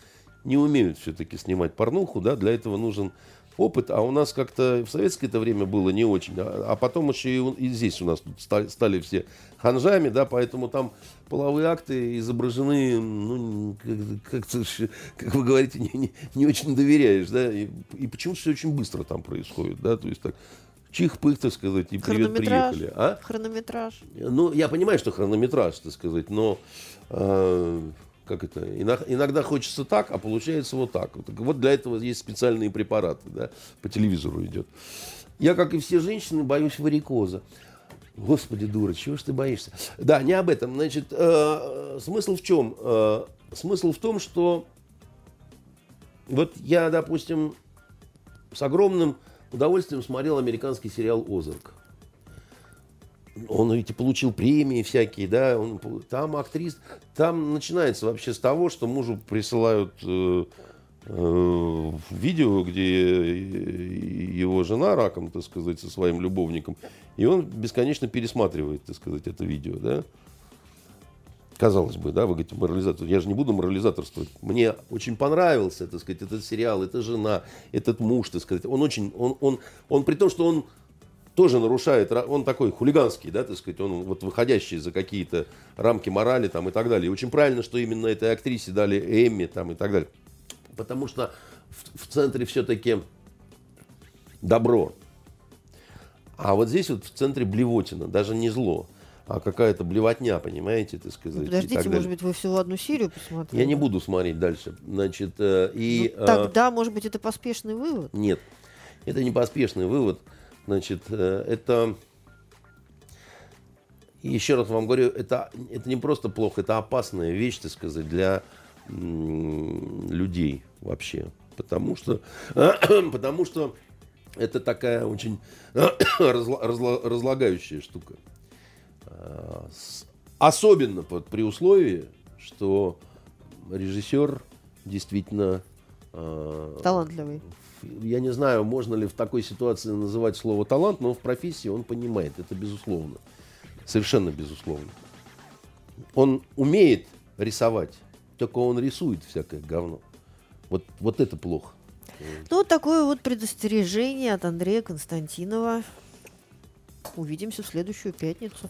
не умеют все-таки снимать порнуху, да, для этого нужен опыт, а у нас как-то в советское это время было не очень, а, а потом еще и, и здесь у нас тут ста- стали все ханжами, да, поэтому там половые акты изображены, ну, как- как-то, ш- как вы говорите, не, не- не очень доверяешь, да, и, и почему-то все очень быстро там происходит, да, то есть так чих-пых, так сказать, и привет, приехали. А? Хронометраж. Ну, я понимаю, что хронометраж, так сказать, но э, как это, ино- иногда хочется так, а получается вот так. Вот, вот для этого есть специальные препараты, да, по телевизору идет. Я, как и все женщины, боюсь варикоза. Господи, дура, чего ж ты боишься? Да, не об этом. Значит, э, смысл в чем? Э, смысл в том, что вот я, допустим, с огромным удовольствием смотрел американский сериал «Озарк». Он ведь получил премии всякие, да, он, там актрис, там начинается вообще с того, что мужу присылают э, э, видео, где его жена раком, так сказать, со своим любовником, и он бесконечно пересматривает, так сказать, это видео, да. Казалось бы, да, вы говорите, морализатор. Я же не буду морализаторствовать. Мне очень понравился, так сказать, этот сериал, эта жена, этот муж, так сказать. Он очень, он, он, он при том, что он тоже нарушает, он такой хулиганский, да, так сказать, он вот выходящий за какие-то рамки морали там и так далее. И очень правильно, что именно этой актрисе дали Эмми там и так далее. Потому что в, в центре все-таки добро. А вот здесь вот в центре блевотина, даже не зло, а какая-то блевотня, понимаете, так сказать. Ну, подождите, может быть, вы всего одну серию посмотрели? Я не буду смотреть дальше. Значит, э, и... Ну, э, тогда, может быть, это поспешный вывод? нет, это не поспешный вывод. Значит, э, это... Еще раз вам говорю, это, это не просто плохо, это опасная вещь, так сказать, для людей вообще. Потому что, потому что это такая очень разла- разла- разлагающая штука. С- Особенно под, при условии, что режиссер действительно а, Талантливый. я не знаю, можно ли в такой ситуации называть слово талант, но в профессии он понимает, это безусловно. Совершенно безусловно. Он умеет рисовать, только он рисует всякое говно. Вот, вот это плохо. Ну, вот такое вот предостережение от Андрея Константинова. Увидимся в следующую пятницу.